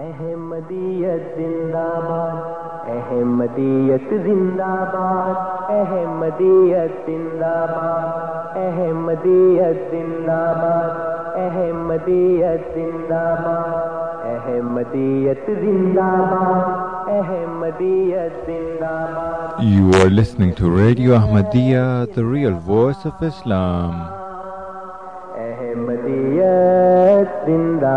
احمدیت زندہ باد احمدیت زندہ باد احمدیت زندہ باد احمدیت زندہ باد احمدیت زندہ باد احمدیت زندہ باد احمدیت زندہ باد You are listening to Radio Ahmadiyya, the real voice of Islam. احمدیت زندہ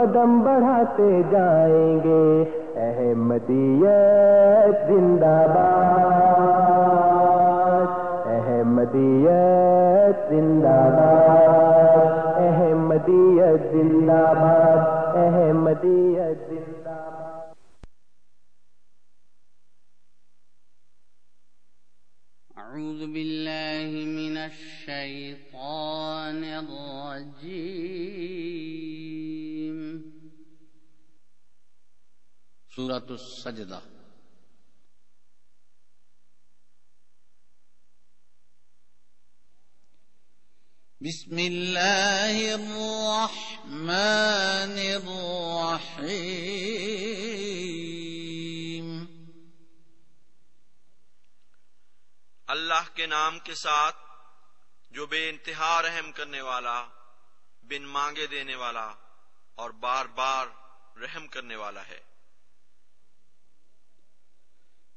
قدم بڑھاتے جائیں گے۔ احمدیت زندہ باد۔ احمدیت زندہ باد۔ احمدیت زندہ باد۔ احمدیت زندہ باد۔ أعوذ بالله من الشيطان الرجيم سورة السجدة بسم الله الرحمن الرحيم اللہ کے نام کے ساتھ جو بے انتہا رحم کرنے والا، بن مانگے دینے والا اور بار بار رحم کرنے والا ہے۔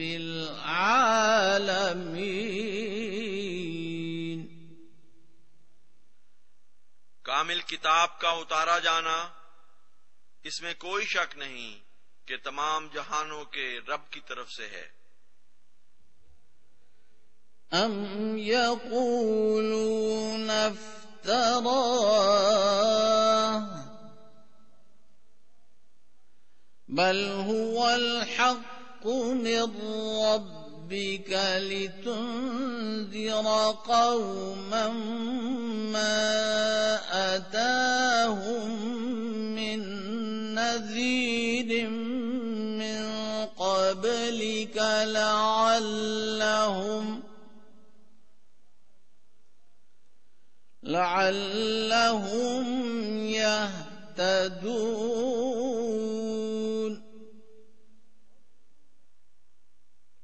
العالمين کامل کتاب کا اتارا جانا اس میں کوئی شک نہیں کہ تمام جہانوں کے رب کی طرف سے ہے۔ أم يقولون افتراه بل هو الحق من ربك لتنذر قوما ما أتاهم من نذير من قبلك لعلهم لعلهم يهتدون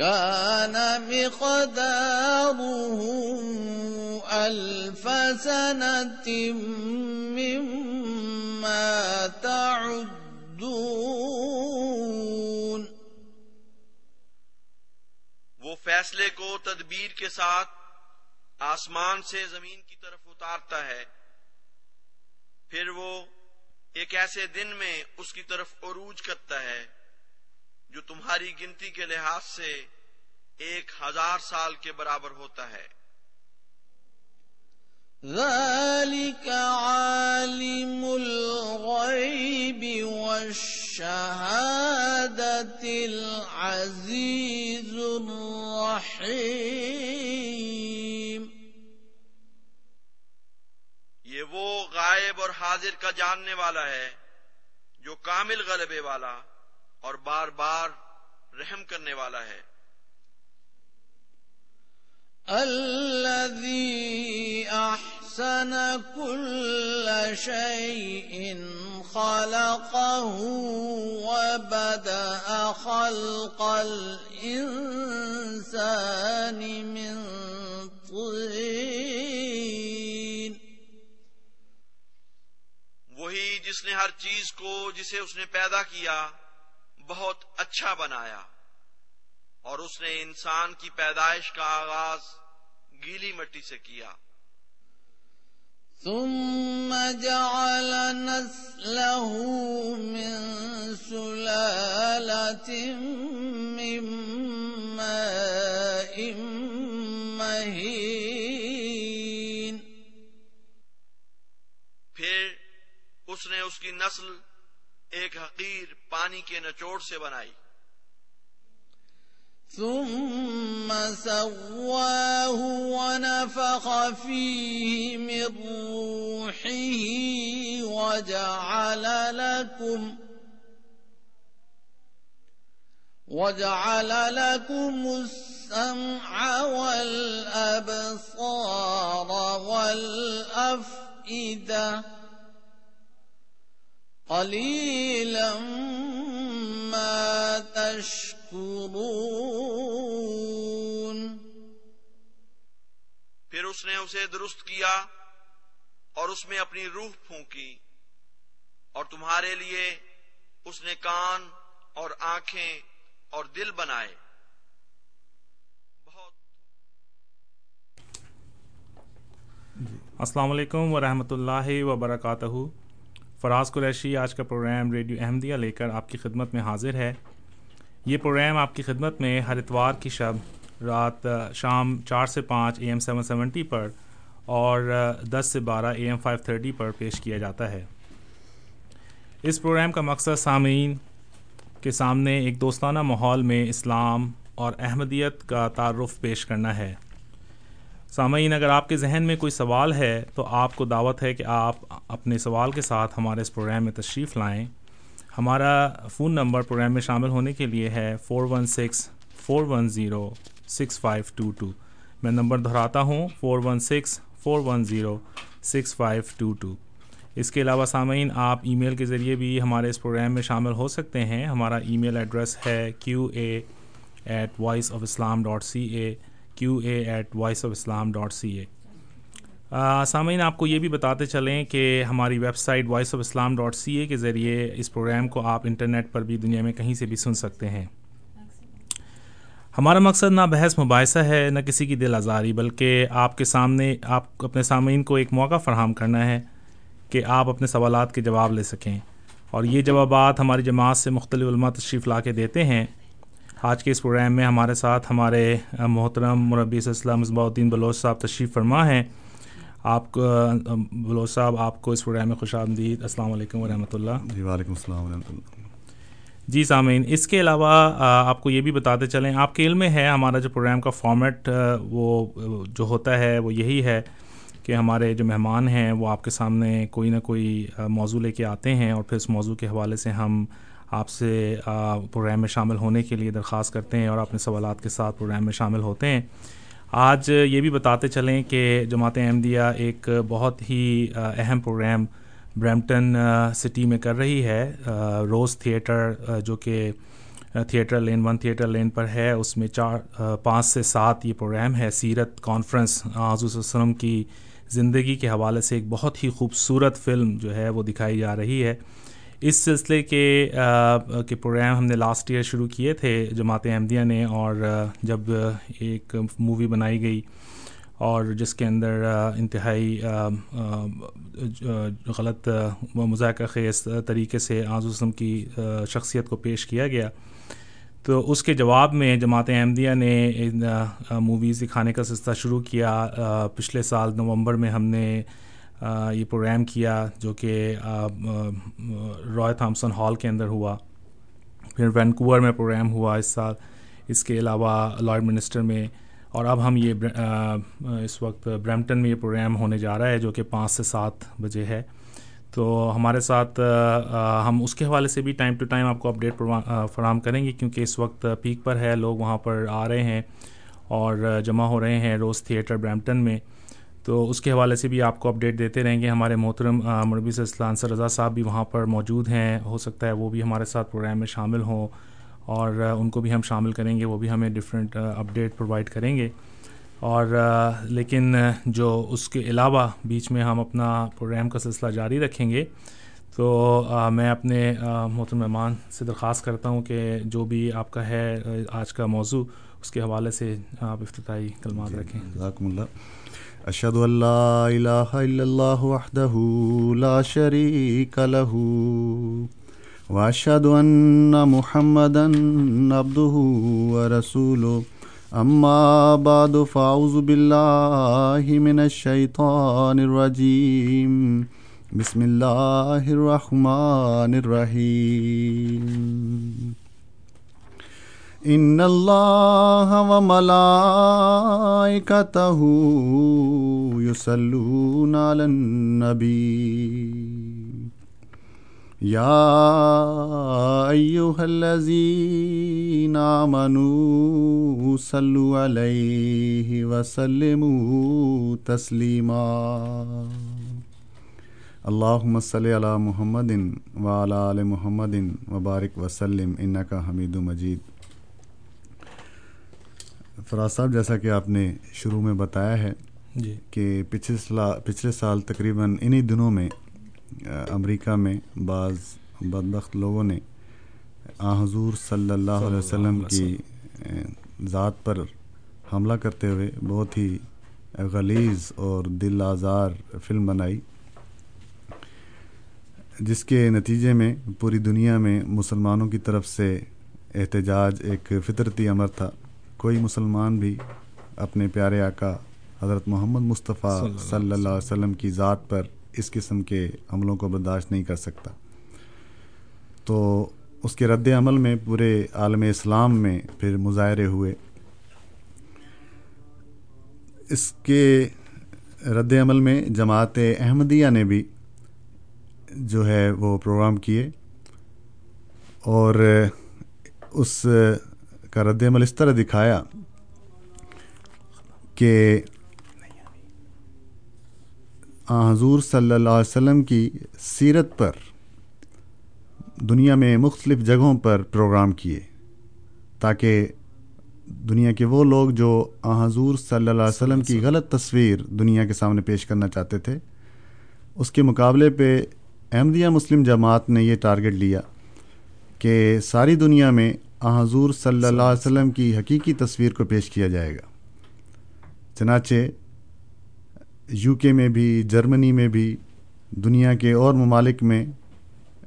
كان مقداره ألف سنة مما تعدون. وہ فیصلے کو تدبیر کے ساتھ آسمان سے زمین کی طرف اتارتا ہے، پھر وہ ایک ایسے دن میں اس کی طرف عروج کرتا ہے۔ جو تمہاری گنتی کے لحاظ سے ایک ہزار سال کے برابر ہوتا ہے۔ ذلك عالم الغيب والشهادة العزيز الرحيم یہ وہ غائب اور حاضر کا جاننے والا ہے جو کامل غلبے والا اور بار بار رحم کرنے والا ہے۔ الذي احسن كل شيء خلقه وبدا خلق الانسان من طين۔ وہی جس نے ہر چیز کو جسے اس نے پیدا کیا بہت اچھا بنایا اور اس نے انسان کی پیدائش کا آغاز گیلی مٹی سے کیا۔ ثم جعل نسله من سلالة من ماء مهين۔ پھر اس نے اس کی نسل ایک حقیر پانی کے نچوڑ سے بنائی۔ ثم سواه ونفخ فيه من روحه وجعل لكم وجعل لكم السمع والأبصار والأفئدة قليلا ما تشكرون. پھر اس نے اسے درست کیا اور اس میں اپنی روح پھونکی اور تمہارے لیے اس نے کان اور آنکھیں اور دل بنائے۔ بہت۔ السلام علیکم ورحمۃ اللہ وبرکاتہ۔ فراز قریشی آج کا پروگرام ریڈیو احمدیہ لے کر آپ کی خدمت میں حاضر ہے۔ یہ پروگرام آپ کی خدمت میں ہر اتوار کی شب رات شام چار سے پانچ اے ایم سیون سیونٹی پر اور دس سے بارہ اے ایم فائیو تھرٹی پر پیش کیا جاتا ہے۔ اس پروگرام کا مقصد سامعین کے سامنے ایک دوستانہ ماحول میں اسلام اور احمدیت کا تعارف پیش کرنا ہے۔ سامعین، اگر آپ کے ذہن میں کوئی سوال ہے تو آپ کو دعوت ہے کہ آپ اپنے سوال کے ساتھ ہمارے اس پروگرام میں تشریف لائیں۔ ہمارا فون نمبر پروگرام میں شامل ہونے کے لیے ہے four one six four one zero six five two two میں نمبر دہراتا ہوں four one six four one zero six five two two اس کے علاوہ سامعین، آپ ای میل کے ذریعے بھی ہمارے اس پروگرام میں شامل ہو سکتے ہیں۔ ہمارا ای میل ایڈریس ہے Q A at Voice of Islam dot C A Q A at Voice of Islam dot C A سامعین، آپ کو یہ بھی بتاتے چلیں کہ ہماری website Voice of Islam dot C A کے ذریعے اس پروگرام کو آپ انٹرنیٹ پر بھی دنیا میں کہیں سے بھی سن سکتے ہیں۔ ہمارا مقصد نہ بحث مباحثہ ہے، نہ کسی کی دل آزاری، بلکہ آپ کے سامنے، آپ اپنے سامعین کو ایک موقع فراہم کرنا ہے کہ آپ اپنے سوالات کے جواب لے سکیں۔ اور یہ جوابات ہماری جماعت سے مختلف علماء تشریف لا کے دیتے ہیں۔ آج کے اس پروگرام میں ہمارے ساتھ ہمارے محترم مربی صلی مصباح الدین بلوچ صاحب تشریف فرما ہیں۔ آپ کو بلوچ صاحب آپ کو اس پروگرام میں خوش آمدید۔ السلام علیکم ورحمۃ اللہ۔ جی وعلیکم السلام ورحمۃ اللہ۔ جی سامعین اس کے علاوہ آپ کو یہ بھی بتاتے چلیں آپ کے علم میں ہے ہمارا جو پروگرام کا فارمیٹ وہ جو ہوتا ہے وہ یہی ہے کہ ہمارے جو مہمان ہیں وہ آپ کے سامنے کوئی نہ کوئی موضوع لے کے آتے ہیں اور پھر اس موضوع کے حوالے سے ہم آپ سے پروگرام میں شامل ہونے کے لیے درخواست کرتے ہیں اور اپنے سوالات کے ساتھ پروگرام میں شامل ہوتے ہیں۔ آج یہ بھی بتاتے چلیں کہ جماعت احمدیہ ایک بہت ہی اہم پروگرام برمپٹن سٹی میں کر رہی ہے۔ روز تھیٹر جو کہ Theatre Lane one, Theatre Lane پر ہے۔ اس میں چار پانچ سے سات یہ پروگرام ہے۔ سیرت کانفرنس حضور صلی اللہ علیہ وسلم کی زندگی کے حوالے سے ایک بہت ہی خوبصورت فلم جو ہے وہ دکھائی جا رہی ہے۔ اس سلسلے کے کے پروگرام ہم نے لاسٹ ایئر شروع کیے تھے، جماعت احمدیہ نے، اور جب ایک مووی بنائی گئی اور جس کے اندر انتہائی غلط و مذاکرہ خیز طریقے سے آز وسلم کی شخصیت کو پیش کیا گیا، تو اس کے جواب میں جماعت احمدیہ نے موویز دکھانے کا سلسلہ شروع کیا۔ پچھلے سال نومبر میں ہم نے یہ پروگرام کیا جو کہ رائے تھامسن ہال کے اندر ہوا۔ پھر وینکوور میں پروگرام ہوا اس سال۔ اس کے علاوہ لارڈ منسٹر میں۔ اور اب ہم یہ اس وقت برمپٹن میں یہ پروگرام ہونے جا رہا ہے جو کہ پانچ سے سات بجے ہے۔ تو ہمارے ساتھ ہم اس کے حوالے سے بھی ٹائم ٹو ٹائم آپ کو اپڈیٹ فراہم کریں گے کیونکہ اس وقت پیک پر ہے۔ لوگ وہاں پر آ رہے ہیں اور جمع ہو رہے ہیں روز تھیٹر برمپٹن میں۔ تو اس کے حوالے سے بھی آپ کو اپڈیٹ دیتے رہیں گے۔ ہمارے محترم مربی اسلام سر رضا صاحب بھی وہاں پر موجود ہیں۔ ہو سکتا ہے وہ بھی ہمارے ساتھ پروگرام میں شامل ہوں اور ان کو بھی ہم شامل کریں گے، وہ بھی ہمیں ڈفرینٹ اپڈیٹ پرووائڈ کریں گے۔ اور لیکن جو اس کے علاوہ بیچ میں ہم اپنا پروگرام کا سلسلہ جاری رکھیں گے۔ تو آ، میں اپنے محترم مہمان سے درخواست کرتا ہوں کہ جو بھی آپ کا ہے آج کا موضوع اس کے حوالے سے آپ افتتاحی کلمات رکھیں۔ جزاکم اللہ۔ اشہد ان لا الہ الا اللہ وحدہ لا شریک لہ واشہد ان محمدا عبدہ ورسولہ اما بعد فاعوذ باللہ من الشیطان الرجیم۔ بسم اللہ الرحمن الرحیم ان اللہ وملائکته یصلون علی النبی یا ایها الذین آمنوا صلوا علیہ وسلموا تسلیما اللہم صلی علی محمد وعلی آل محمد وبارک وسلم انکا حمید مجید۔ فراز صاحب جیسا کہ آپ نے شروع میں بتایا ہے جی۔ کہ پچھلے سال پچھلے سال تقریباً انہی دنوں میں امریکہ میں بعض بدبخت لوگوں نے آ حضور صلی اللہ علیہ وسلم کی ذات پر حملہ کرتے ہوئے بہت ہی غلیظ اور دل آزار فلم بنائی۔ جس کے نتیجے میں پوری دنیا میں مسلمانوں کی طرف سے احتجاج ایک فطرتی امر تھا۔ کوئی مسلمان بھی اپنے پیارے آقا حضرت محمد مصطفیٰ صلی اللہ علیہ وسلم کی ذات پر اس قسم کے عملوں کو برداشت نہیں کر سکتا۔ تو اس کے رد عمل میں پورے عالم اسلام میں پھر مظاہرے ہوئے۔ اس کے رد عمل میں جماعت احمدیہ نے بھی جو ہے وہ پروگرام کیے اور اس کا رد عمل اس طرح دکھایا کہ حضور صلی اللہ علیہ وسلم کی سیرت پر دنیا میں مختلف جگہوں پر پروگرام کیے تاکہ دنیا کے وہ لوگ جو حضور صلی اللہ علیہ وسلم کی غلط تصویر دنیا کے سامنے پیش کرنا چاہتے تھے، اس کے مقابلے پہ احمدیہ مسلم جماعت نے یہ ٹارگٹ لیا کہ ساری دنیا میں حضور صلی اللہ علیہ وسلم کی حقیقی تصویر کو پیش کیا جائے گا۔ چنانچہ یو کے میں بھی، جرمنی میں بھی، دنیا کے اور ممالک میں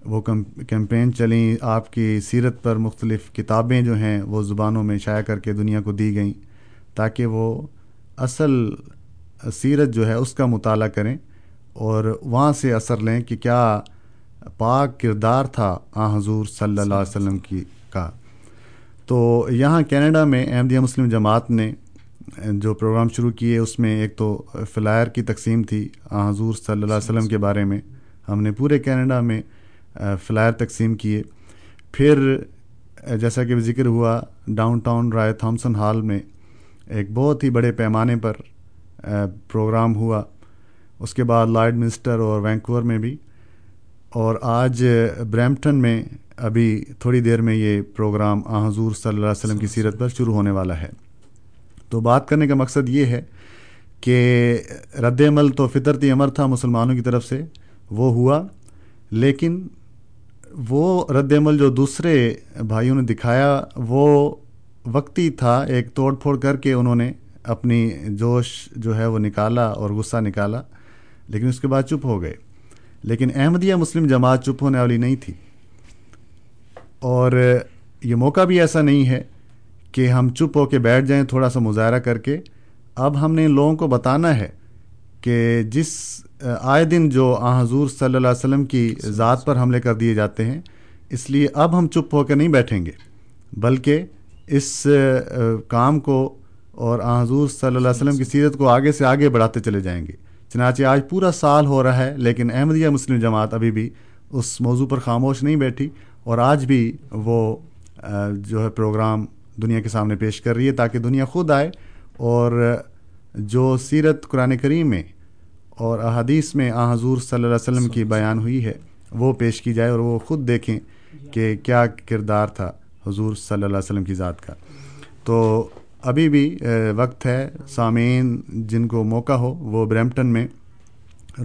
وہ کیمپین چلیں۔ آپ کی سیرت پر مختلف کتابیں جو ہیں وہ زبانوں میں شائع کر کے دنیا کو دی گئیں تاکہ وہ اصل سیرت جو ہے اس کا مطالعہ کریں۔ اور وہاں سے اثر لیں کہ کیا پاک کردار تھا آ حضور صلی اللہ علیہ وسلم کی کا۔ تو یہاں کینیڈا میں احمدیہ مسلم جماعت نے جو پروگرام شروع کیے، اس میں ایک تو فلائر کی تقسیم تھی آ حضور صلی اللہ علیہ وسلم کے بارے میں۔ ہم نے پورے کینیڈا میں فلائر تقسیم کیے۔ پھر جیسا کہ ذکر ہوا، downtown Roy Thomson Hall میں ایک بہت ہی بڑے پیمانے پر پروگرام ہوا۔ اس کے بعد لائڈ منسٹر اور وینکوور میں بھی۔ اور آج برمپٹن میں ابھی تھوڑی دیر میں یہ پروگرام آ حضور صلی اللہ علیہ وسلم کی سیرت پر شروع ہونے والا ہے۔ تو بات کرنے کا مقصد یہ ہے کہ رد عمل تو فطرتی امر تھا مسلمانوں کی طرف سے وہ ہوا لیکن وہ رد عمل جو دوسرے بھائیوں نے دکھایا وہ وقتی تھا ایک توڑ پھوڑ کر کے انہوں نے اپنی جوش جو ہے وہ نکالا اور غصہ نکالا۔ لیکن اس کے بعد چپ ہو گئے۔ لیکن احمدیہ مسلم جماعت چپ ہونے والی نہیں تھی۔ اور یہ موقع بھی ایسا نہیں ہے کہ ہم چپ ہو کے بیٹھ جائیں، تھوڑا سا مظاہرہ کر کے۔ اب ہم نے ان لوگوں کو بتانا ہے کہ جس آئے دن جو آ حضور صلی اللہ علیہ وسلم کی ذات پر حملے کر دیے جاتے ہیں، اس لیے اب ہم چپ ہو کے نہیں بیٹھیں گے۔ بلکہ اس کام کو اور آ حضور صلی اللہ علیہ وسلم کی سیرت کو آگے سے آگے بڑھاتے چلے جائیں گے۔ چنانچہ آج پورا سال ہو رہا ہے لیکن احمدیہ مسلم جماعت ابھی بھی اس موضوع پر خاموش نہیں بیٹھی اور آج بھی وہ جو ہے پروگرام دنیا کے سامنے پیش کر رہی ہے تاکہ دنیا خود آئے اور جو سیرت قرآن کریم میں اور احادیث میں آ حضور صلی اللہ علیہ وسلم کی بیان ہوئی ہے وہ پیش کی جائے اور وہ خود دیکھیں کہ کیا کردار تھا حضور صلی اللہ علیہ وسلم کی ذات کا۔ تو ابھی بھی وقت ہے، سامعین، جن کو موقع ہو، وہ برمپٹن میں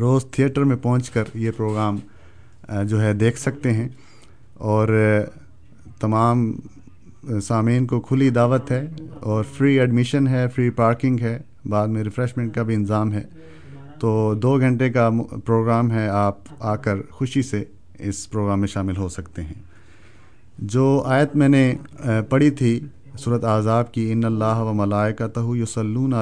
روز تھیٹر میں پہنچ کر یہ پروگرام جو ہے، دیکھ سکتے ہیں۔ اور تمام سامعین کو کھلی دعوت ہے اور فری ایڈمیشن ہے فری پارکنگ ہے۔ بعد میں ریفریشمنٹ کا بھی انظام ہے۔ تو دو گھنٹے کا پروگرام ہے، آپ آ کر خوشی سے اس پروگرام میں شامل ہو سکتے ہیں۔ جو آیت میں نے پڑھی تھی صورت اعضاب کی ان اللہ و ملائے کا تہو یوسلون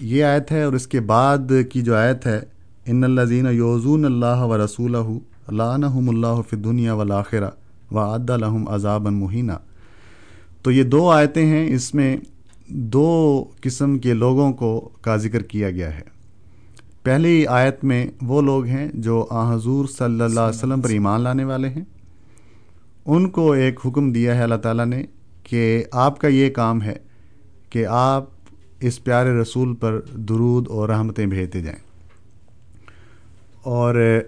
یہ آیت ہے اور اس کے بعد کی جو آیت ہے، ان اللہ زین یوزون اللہ و رسول اللہ اللہ فی دنیا ولاخرہ و عد الحم عذاب مہینہ تو یہ دو آیتیں ہیں، اس میں دو قسم کے لوگوں کو کا ذکر کیا گیا ہے۔ پہلی آیت میں وہ لوگ ہیں جو آ حضور صلی اللہ علیہ وسلم پر ایمان لانے والے ہیں۔ ان کو ایک حکم دیا ہے اللہ تعالیٰ نے کہ آپ کا یہ کام ہے کہ آپ اس پیارے رسول پر درود اور رحمتیں بھیجتے جائیں۔ اور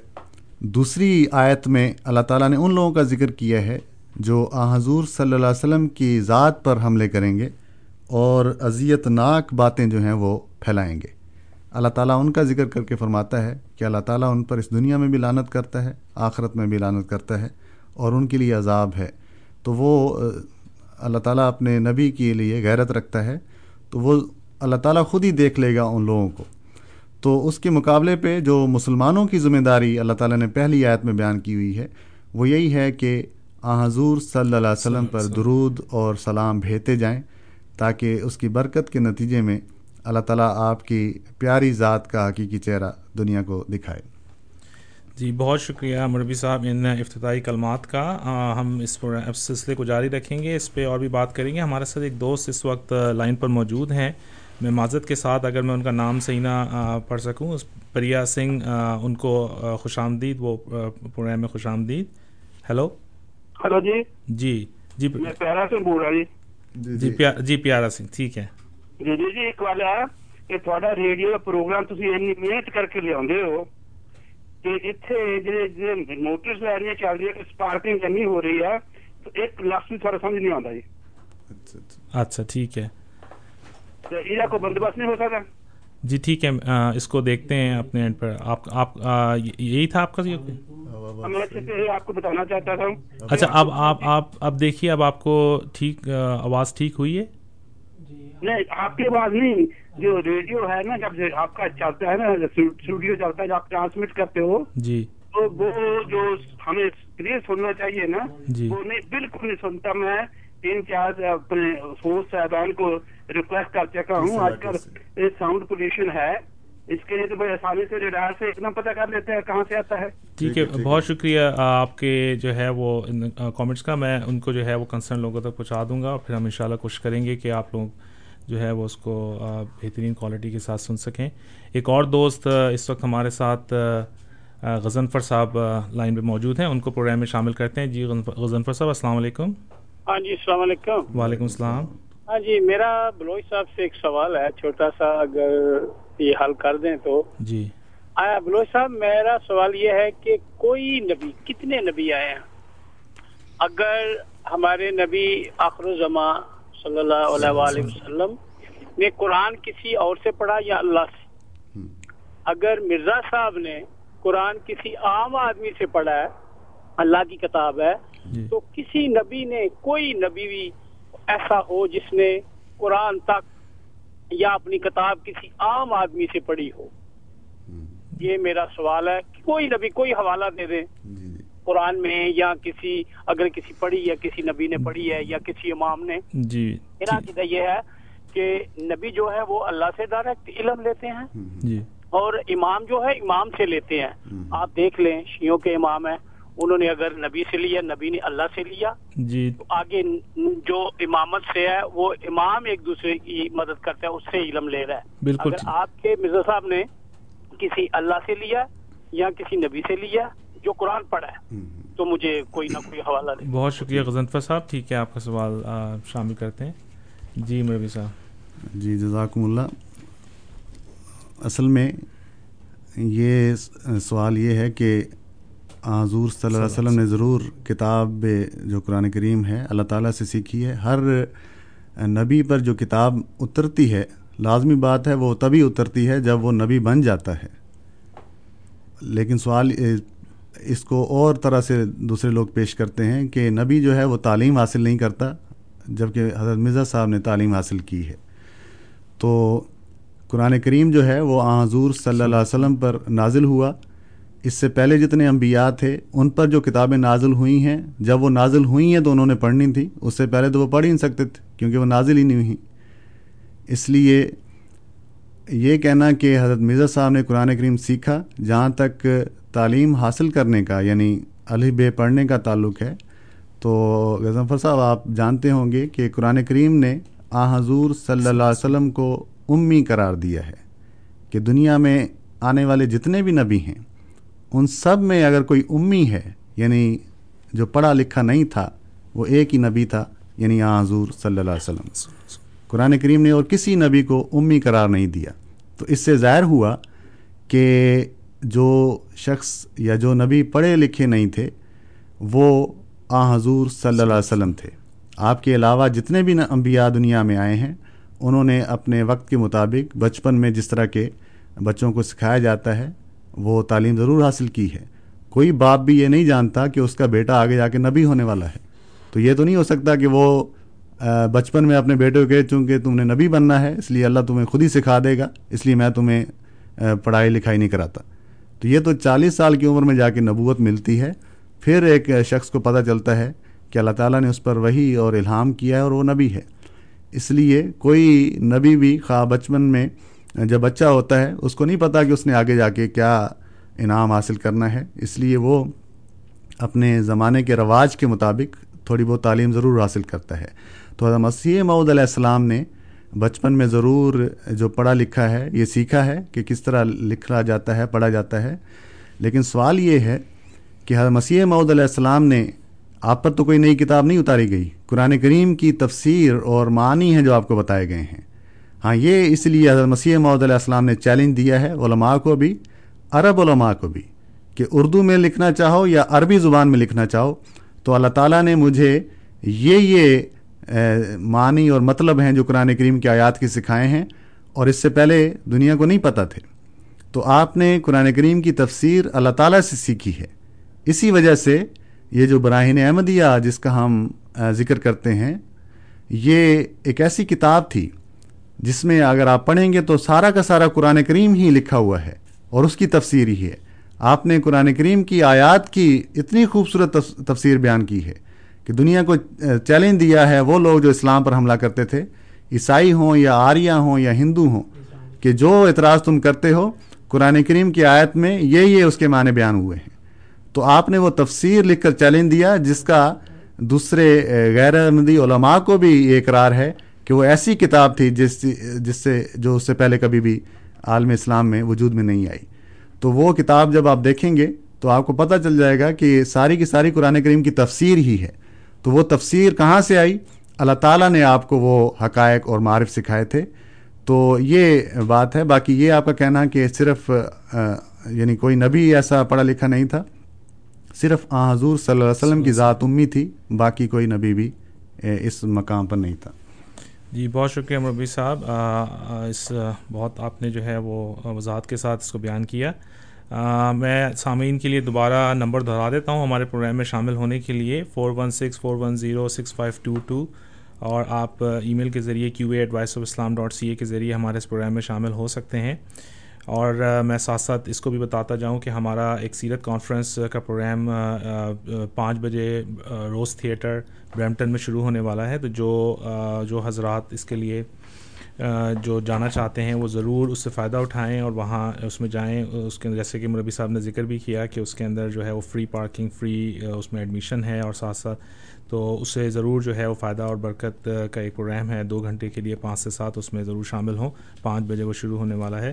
دوسری آیت میں اللہ تعالیٰ نے ان لوگوں کا ذکر کیا ہے جو آ حضور صلی اللہ علیہ وسلم کی ذات پر حملے کریں گے اور اذیت ناک باتیں جو ہیں وہ پھیلائیں گے۔ اللہ تعالیٰ ان کا ذکر کر کے فرماتا ہے کہ اللہ تعالیٰ ان پر اس دنیا میں بھی لانت کرتا ہے، آخرت میں بھی لانت کرتا ہے اور ان کے لیے عذاب ہے۔ تو وہ اللہ تعالیٰ اپنے نبی کے لیے غیرت رکھتا ہے، تو وہ اللہ تعالیٰ خود ہی دیکھ لے گا ان لوگوں کو۔ تو اس کے مقابلے پہ جو مسلمانوں کی ذمہ داری اللہ تعالیٰ نے پہلی آیت میں بیان کی ہوئی ہے، وہ یہی ہے کہ آ حضور صلی اللہ علیہ وسلم پر درود اور سلام بھیجتے جائیں تاکہ اس کی برکت کے نتیجے میں اللہ تعالیٰ آپ کی پیاری ذات کا حقیقی چہرہ دنیا کو دکھائے۔ جی بہت شکریہ مربی صاحب ان افتتاحی کلمات کا۔ ہم اس سلسلے کو جاری رکھیں گے۔ اس پہ اور بھی بات کریں گے۔ ہمارے ساتھ ایک دوست اس وقت لائن پر موجود ہیں۔ میں معذرت کے ساتھ اگر میں ان کا نام صحیح نہ پڑھ سکوں پریا سنگھ ان کو خوش آمدید وہ پروگرام میں خوش آمدید۔ ہیلو؟ ہلو جی۔ جی جی۔ میں پیارا سنگھ بول رہا جی۔ جی جی پیارا سنگھ ٹھیک ہے۔ جی جی جی ایک والا کہ تھوڑا ریڈیو پروگرام تھی محنت کر کے لیا ہو۔ ਕਿ ਇੱਥੇ ਜਿਹੜੇ ਜਿਹੜੇ ਮੋਟਰਸ ਰੈਲੀਆਂ ਚੱਲ ਰਹੀਆਂ ਕਿ ਸਪਾਰਕਿੰਗ ਇੰਨੀ ਹੋ ਰਹੀ ਆ ਇੱਕ ਲਫ਼ਜ਼ ਵੀ ਸਾਰਾ ਸਮਝ ਨਹੀਂ ਆਉਂਦਾ ਜੀ اچھا ٹھیک ہے۔ ایرا کو بندوبست نہیں ہو سکتا؟ جی ٹھیک ہے۔ اس کو دیکھتے ہیں اپنے اینڈ پر۔ آپ آپ یہی تھا آپ کا آپ کو بتانا چاہتا تھا۔ اچھا اب آپ آپ اب دیکھیے اب آپ کو ٹھیک آواز ٹھیک ہوئی ہے؟ جی۔ نہیں آپ کی آواز نہیں۔ جو ریڈیو ہے نا جب آپ کا چلتا ہے نا اسٹوڈیو چلتا ہے جب آپ ٹرانسمٹ کرتے ہو جی۔ تو وہ جو ہمیں اسکرین سننا چاہیے نا وہ نہیں بالکل نہیں سنتا۔ میں تین چار اپنے فورس صاحبان کو ریکویسٹ کر چکا ہوں۔ آج کل ساؤنڈ پولیوشن ہے۔ اس کے لیے تو بڑے آسانی سے ریڈار سے ایک پتہ کر لیتے ہیں کہاں سے آتا ہے۔ ٹھیک ہے بہت شکریہ آپ کے جو ہے وہ کامنٹس کا۔ میں ان کو جو ہے وہ کنسرن لوگوں تک پہنچا دوں گا پھر ہم انشاءاللہ کوشش کریں گے کہ آپ لوگ جو ہے وہ اس کو بہترین کوالٹی کے ساتھ سن سکیں۔ ایک اور دوست اس وقت ہمارے ساتھ غزنفر صاحب لائن پہ موجود ہیں۔ ان کو پروگرام میں شامل کرتے ہیں۔ جی غزنفر صاحب السلام علیکم۔ ہاں جی السلام علیکم۔ وعلیکم السلام۔ ہاں جی میرا بلوچ صاحب سے ایک سوال ہے چھوٹا سا اگر یہ حل کر دیں تو۔ جی۔ آیا بلوچ صاحب میرا سوال یہ ہے کہ کوئی نبی کتنے نبی آئے ہیں؟ اگر ہمارے نبی آخر و زماں صلی اللہ علیہ وسلم نے قرآن کسی اور سے پڑھا یا اللہ سے؟ اگر مرزا صاحب نے قرآن کسی عام آدمی سے پڑھا ہے اللہ کی کتاب ہے تو کسی نبی نے کوئی نبی بھی ایسا ہو جس نے قرآن تک یا اپنی کتاب کسی عام آدمی سے پڑھی ہو؟ یہ میرا سوال ہے کوئی نبی کوئی حوالہ دے دیں۔ قرآن میں یا کسی اگر کسی پڑھی یا کسی نبی نے پڑھی ہے یا کسی امام نے جی میرا جی۔ عقیدہ یہ ہے کہ نبی جو ہے وہ اللہ سے ڈائریکٹ علم لیتے ہیں۔ جی۔ اور امام جو ہے امام سے لیتے ہیں۔ آپ دیکھ لیں شیوں کے امام ہیں۔ انہوں نے اگر نبی سے لیا نبی نے اللہ سے لیا۔ جی۔ تو آگے جو امامت سے ہے وہ امام ایک دوسرے کی مدد کرتا ہے اس سے علم لے رہا ہے۔ بالکل۔ اگر آپ کے مرزا صاحب نے کسی اللہ سے لیا یا کسی نبی سے لیا جو قرآن پڑھا ہے تو مجھے کوئی نہ کوئی حوالہ دے۔ بہت شکریہ غزنفر صاحب ٹھیک ہے آپ کا سوال شامل کرتے ہیں۔ جی مروی صاحب۔ جی جزاکم اللہ۔ اصل میں یہ سوال یہ ہے کہ حضور صلی اللہ علیہ وسلم نے ضرور کتاب جو قرآن کریم ہے اللہ تعالیٰ سے سیکھی ہے۔ ہر نبی پر جو کتاب اترتی ہے لازمی بات ہے وہ تبھی اترتی ہے جب وہ نبی بن جاتا ہے۔ لیکن سوال اس کو اور طرح سے دوسرے لوگ پیش کرتے ہیں کہ نبی جو ہے وہ تعلیم حاصل نہیں کرتا، جبکہ حضرت مرزا صاحب نے تعلیم حاصل کی ہے۔ تو قرآن کریم جو ہے وہ حضور صلی اللہ علیہ وسلم پر نازل ہوا۔ اس سے پہلے جتنے انبیاء تھے، ان پر جو کتابیں نازل ہوئی ہیں، جب وہ نازل ہوئی ہیں تو انہوں نے پڑھنی تھی۔ اس سے پہلے تو وہ پڑھ ہی نہیں سکتے تھے، کیونکہ وہ نازل ہی نہیں ہوئیں اس لیے یہ کہنا کہ حضرت مرزا صاحب نے قرآن کریم سیکھا، جہاں تک تعلیم حاصل کرنے کا یعنی علی بے پڑھنے کا تعلق ہے۔ تو غزنفر صاحب، آپ جانتے ہوں گے کہ قرآن کریم نے آ حضور صلی اللہ علیہ وسلم کو امی قرار دیا ہے کہ دنیا میں آنے والے جتنے بھی نبی ہیں، ان سب میں اگر کوئی امی ہے یعنی جو پڑھا لکھا نہیں تھا، وہ ایک ہی نبی تھا یعنی آ حضور صلی اللہ علیہ وسلم۔ قرآن کریم نے اور کسی نبی کو امی قرار نہیں دیا۔ تو اس سے ظاہر ہوا کہ جو شخص یا جو نبی پڑھے لکھے نہیں تھے، وہ آ حضور صلی اللہ علیہ وسلم تھے۔ آپ کے علاوہ جتنے بھی انبیاء دنیا میں آئے ہیں، انہوں نے اپنے وقت کے مطابق بچپن میں جس طرح کے بچوں کو سکھایا جاتا ہے، وہ تعلیم ضرور حاصل کی ہے۔ کوئی باپ بھی یہ نہیں جانتا کہ اس کا بیٹا آگے جا کے نبی ہونے والا ہے۔ تو یہ تو نہیں ہو سکتا کہ وہ بچپن میں اپنے بیٹے کو چونکہ تم نے نبی بننا ہے، اس لیے اللہ تمہیں خود ہی سکھا دے گا، اس لیے میں تمہیں پڑھائی لکھائی نہیں کراتا۔ تو یہ تو چالیس سال کی عمر میں جا کے نبوت ملتی ہے، پھر ایک شخص کو پتہ چلتا ہے کہ اللہ تعالیٰ نے اس پر وہی اور الہام کیا ہے اور وہ نبی ہے۔ اس لیے کوئی نبی بھی خواہ بچپن میں جب بچہ ہوتا ہے، اس کو نہیں پتہ کہ اس نے آگے جا کے کیا انعام حاصل کرنا ہے۔ اس لیے وہ اپنے زمانے کے رواج کے مطابق تھوڑی بہت تعلیم ضرور حاصل کرتا ہے۔ تو مسیح معود علیہ السلام نے بچپن میں ضرور جو پڑھا لکھا ہے، یہ سیکھا ہے کہ کس طرح لکھا جاتا ہے، پڑھا جاتا ہے۔ لیکن سوال یہ ہے کہ حضرت مسیح معود علیہ السلام نے آپ پر تو کوئی نئی کتاب نہیں اتاری گئی۔ قرآن کریم کی تفسیر اور معنی ہیں جو آپ کو بتائے گئے ہیں۔ ہاں یہ اس لیے حضرت مسیح محدود علیہ السلام نے چیلنج دیا ہے علماء کو بھی، عرب علماء کو بھی، کہ اردو میں لکھنا چاہو یا عربی زبان میں لکھنا چاہو۔ تو اللہ تعالیٰ نے مجھے یہ یہ معنی اور مطلب ہیں جو قرآن کریم کی آیات کے سکھائے ہیں اور اس سے پہلے دنیا کو نہیں پتہ تھے۔ تو آپ نے قرآن کریم کی تفسیر اللہ تعالیٰ سے سیکھی ہے۔ اسی وجہ سے یہ جو براہین احمدیہ جس کا ہم ذکر کرتے ہیں، یہ ایک ایسی کتاب تھی جس میں اگر آپ پڑھیں گے تو سارا کا سارا قرآن کریم ہی لکھا ہوا ہے اور اس کی تفسیر ہی ہے۔ آپ نے قرآن کریم کی آیات کی اتنی خوبصورت تفسیر بیان کی ہے۔ کہ دنیا کو چیلنج دیا ہے وہ لوگ جو اسلام پر حملہ کرتے تھے، عیسائی ہوں یا آریہ ہوں یا ہندو ہوں، کہ جو اعتراض تم کرتے ہو، قرآن کریم کی آیت میں یہ یہ اس کے معنی بیان ہوئے ہیں۔ تو آپ نے وہ تفسیر لکھ کر چیلنج دیا جس کا دوسرے غیر احمدی علماء کو بھی یہ اقرار ہے کہ وہ ایسی کتاب تھی جس جس سے، جو اس سے پہلے کبھی بھی عالم اسلام میں وجود میں نہیں آئی۔ تو وہ کتاب جب آپ دیکھیں گے تو آپ کو پتہ چل جائے گا کہ ساری کی ساری قرآن کریم کی تفسیر ہی ہے۔ تو وہ تفسیر کہاں سے آئی؟ اللہ تعالیٰ نے آپ کو وہ حقائق اور معرف سکھائے تھے۔ تو یہ بات ہے، باقی یہ آپ کا کہنا کہ صرف یعنی کوئی نبی ایسا پڑھا لکھا نہیں تھا، صرف آ، حضور صلی اللہ علیہ وسلم کی ذات امی تھی، باقی کوئی نبی بھی اس مقام پر نہیں تھا۔ جی بہت شکریہ مربی صاحب۔ اس، بہت آپ نے جو ہے وہ وضاحت کے ساتھ اس کو بیان کیا۔ میں سامعین کے لیے دوبارہ نمبر دہرا دیتا ہوں، ہمارے پروگرام میں شامل ہونے کے لیے four one six four one zero six five two two اور آپ ای میل کے ذریعے Q A at voice of Islam dot C A کے ذریعے ہمارے اس پروگرام میں شامل ہو سکتے ہیں۔ اور میں ساتھ ساتھ اس کو بھی بتاتا جاؤں کہ ہمارا ایک سیرت کانفرنس کا پروگرام پانچ بجے روز تھیٹر برمٹن میں شروع ہونے والا ہے۔ تو جو جو حضرات اس کے لیے جو جانا چاہتے ہیں وہ ضرور اس سے فائدہ اٹھائیں اور وہاں اس میں جائیں۔ اس کے جیسے کہ مربی صاحب نے ذکر بھی کیا کہ اس کے اندر جو ہے وہ فری پارکنگ فری اس میں ایڈمیشن ہے اور ساتھ ساتھ تو اس سے ضرور جو ہے وہ فائدہ اور برکت کا ایک پروگرام ہے۔ دو گھنٹے کے لیے پانچ سے سات اس میں ضرور شامل ہوں۔ پانچ بجے وہ شروع ہونے والا ہے۔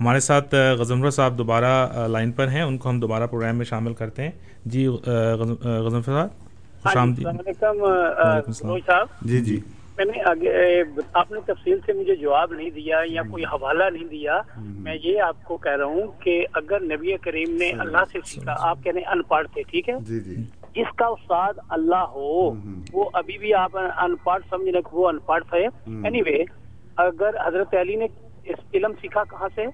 ہمارے ساتھ غزمفر صاحب دوبارہ لائن پر ہیں۔ ان کو ہم دوبارہ پروگرام میں شامل کرتے ہیں۔ جی غزمفر صاحب؟ خوش ہاں آمدید جی جی۔ میں نے آپ نے تفصیل سے مجھے جواب نہیں دیا یا کوئی حوالہ نہیں دیا میں یہ آپ کو کہہ رہا ہوں کہ اگر نبی کریم نے اللہ سے سیکھا آپ کہنے ان پڑھ تھے ٹھیک ہے؟ جی جی۔ جس کا استاد اللہ ہو وہ ابھی بھی آپ ان پڑھ سمجھ رہے وہ ان پڑھ تھے۔ اینی وے اگر حضرت علی نے علم سیکھا کہاں سے؟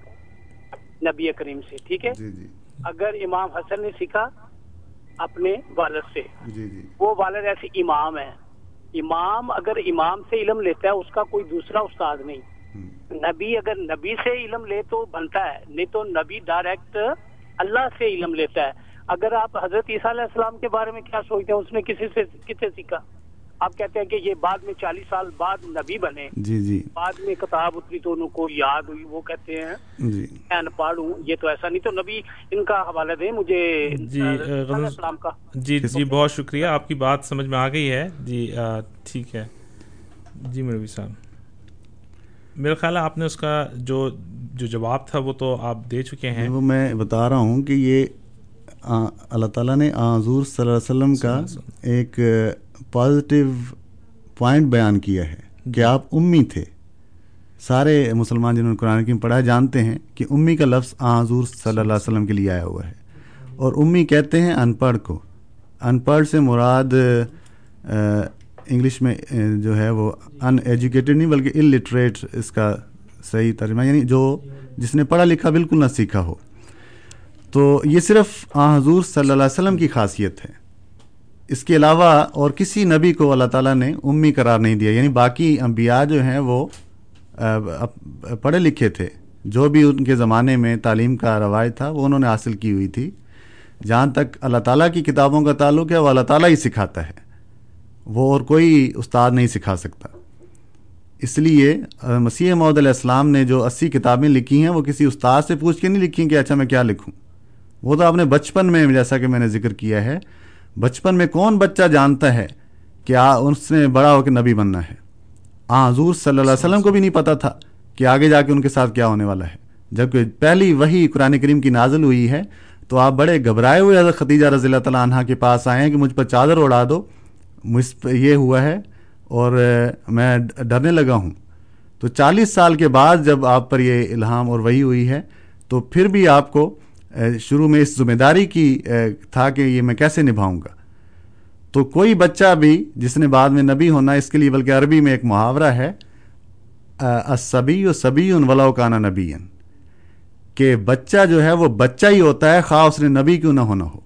نبی کریم سے ٹھیک ہے؟ جی اگر امام حسن نے سیکھا اپنے والد سے وہ والد ایسے امام ہے امام اگر امام سے علم لیتا ہے اس کا کوئی دوسرا استاد نہیں۔ نبی اگر نبی سے علم لے تو بنتا ہے نہیں تو نبی ڈائریکٹ اللہ سے علم لیتا ہے۔ اگر آپ حضرت عیسیٰ علیہ السلام کے بارے میں کیا سوچتے ہیں اس نے کسی سے کس سے سیکھا؟ آپ کہتے ہیں کہ یہ بعد میں چالیس سال بعد نبی بنے جی جی۔ بعد میں کتاب اتری تو ان کو یاد ہوئی وہ کہتے ہیں۔ جی۔ میں ان پڑھ ہوں یہ تو ایسا نہیں تو نبی ان کا حوالہ دیں مجھے جی السلام کا۔ جی جی بہت شکریہ آپ کی بات سمجھ میں آ گئی ہے۔ جی ٹھیک ہے۔ جی مروی صاحب۔ میرا خیال ہے آپ نے اس کا جو جو جواب تھا وہ تو آپ دے چکے ہیں۔ وہ میں بتا رہا ہوں کہ یہ اللہ تعالیٰ نے حضور صلی اللہ علیہ وسلم کا ایک پازیٹیو پوائنٹ بیان کیا ہے کہ آپ امی تھے۔ سارے مسلمان جنہوں نے قرآن کی پڑھا جانتے ہیں کہ امی کا لفظ آ حضور صلی اللہ علیہ وسلم کے لیے آیا ہوا ہے۔ اور امی کہتے ہیں ان پڑھ کو۔ ان پڑھ سے مراد انگلش میں جو ہے وہ ان ایجوکیٹڈ نہیں بلکہ ان لٹریٹ اس کا صحیح ترجمہ یعنی جو جس نے پڑھا لکھا بالکل نہ سیکھا ہو۔ تو یہ صرف آ حضور صلی اللہ علیہ وسلم کی خاصیت ہے۔ اس کے علاوہ اور کسی نبی کو اللہ تعالیٰ نے امی قرار نہیں دیا یعنی باقی انبیاء جو ہیں وہ پڑھے لکھے تھے۔ جو بھی ان کے زمانے میں تعلیم کا روایت تھا، وہ انہوں نے حاصل کی ہوئی تھی۔ جہاں تک اللہ تعالیٰ کی کتابوں کا تعلق ہے، وہ اللہ تعالیٰ ہی سکھاتا ہے۔ وہ اور کوئی استاد نہیں سکھا سکتا۔ اس لیے مسیح محدود علیہ السلام نے جو اسی کتابیں لکھی ہیں، وہ کسی استاد سے پوچھ کے نہیں لکھی کہ اچھا میں کیا لکھوں۔ وہ تو آپ نے بچپن میں، جیسا کہ میں نے ذکر کیا ہے بچپن میں کون بچہ جانتا ہے کہ آ، اس نے بڑا ہو کے نبی بننا ہے؟ آ، حضور صلی اللہ علیہ وسلم کو بھی نہیں پتا تھا کہ آگے جا کے ان کے ساتھ کیا ہونے والا ہے۔ جبکہ پہلی وہی قرآن کریم کی نازل ہوئی ہے، تو آپ بڑے گھبرائے ہوئے حضرت خدیجہ رضی اللہ تعالیٰ عنہ کے پاس آئے ہیں کہ مجھ پر چادر اڑا دو۔ مجھ پہ یہ ہوا ہے اور میں ڈرنے لگا ہوں۔ تو چالیس سال کے بعد جب آپ پر یہ الہام اور وہی ہوئی ہے، تو پھر بھی آپ کو شروع میں اس ذمہ داری کی تھا کہ یہ میں کیسے نبھاؤں گا؟ تو کوئی بچہ بھی جس نے بعد میں نبی ہونا، اس کے لیے بلکہ عربی میں ایک محاورہ ہے صبی و صبی ولاؤ کانا نبی کہ بچہ جو ہے وہ بچہ ہی ہوتا ہے، خواہ اس نے نبی کیوں نہ ہونا ہو۔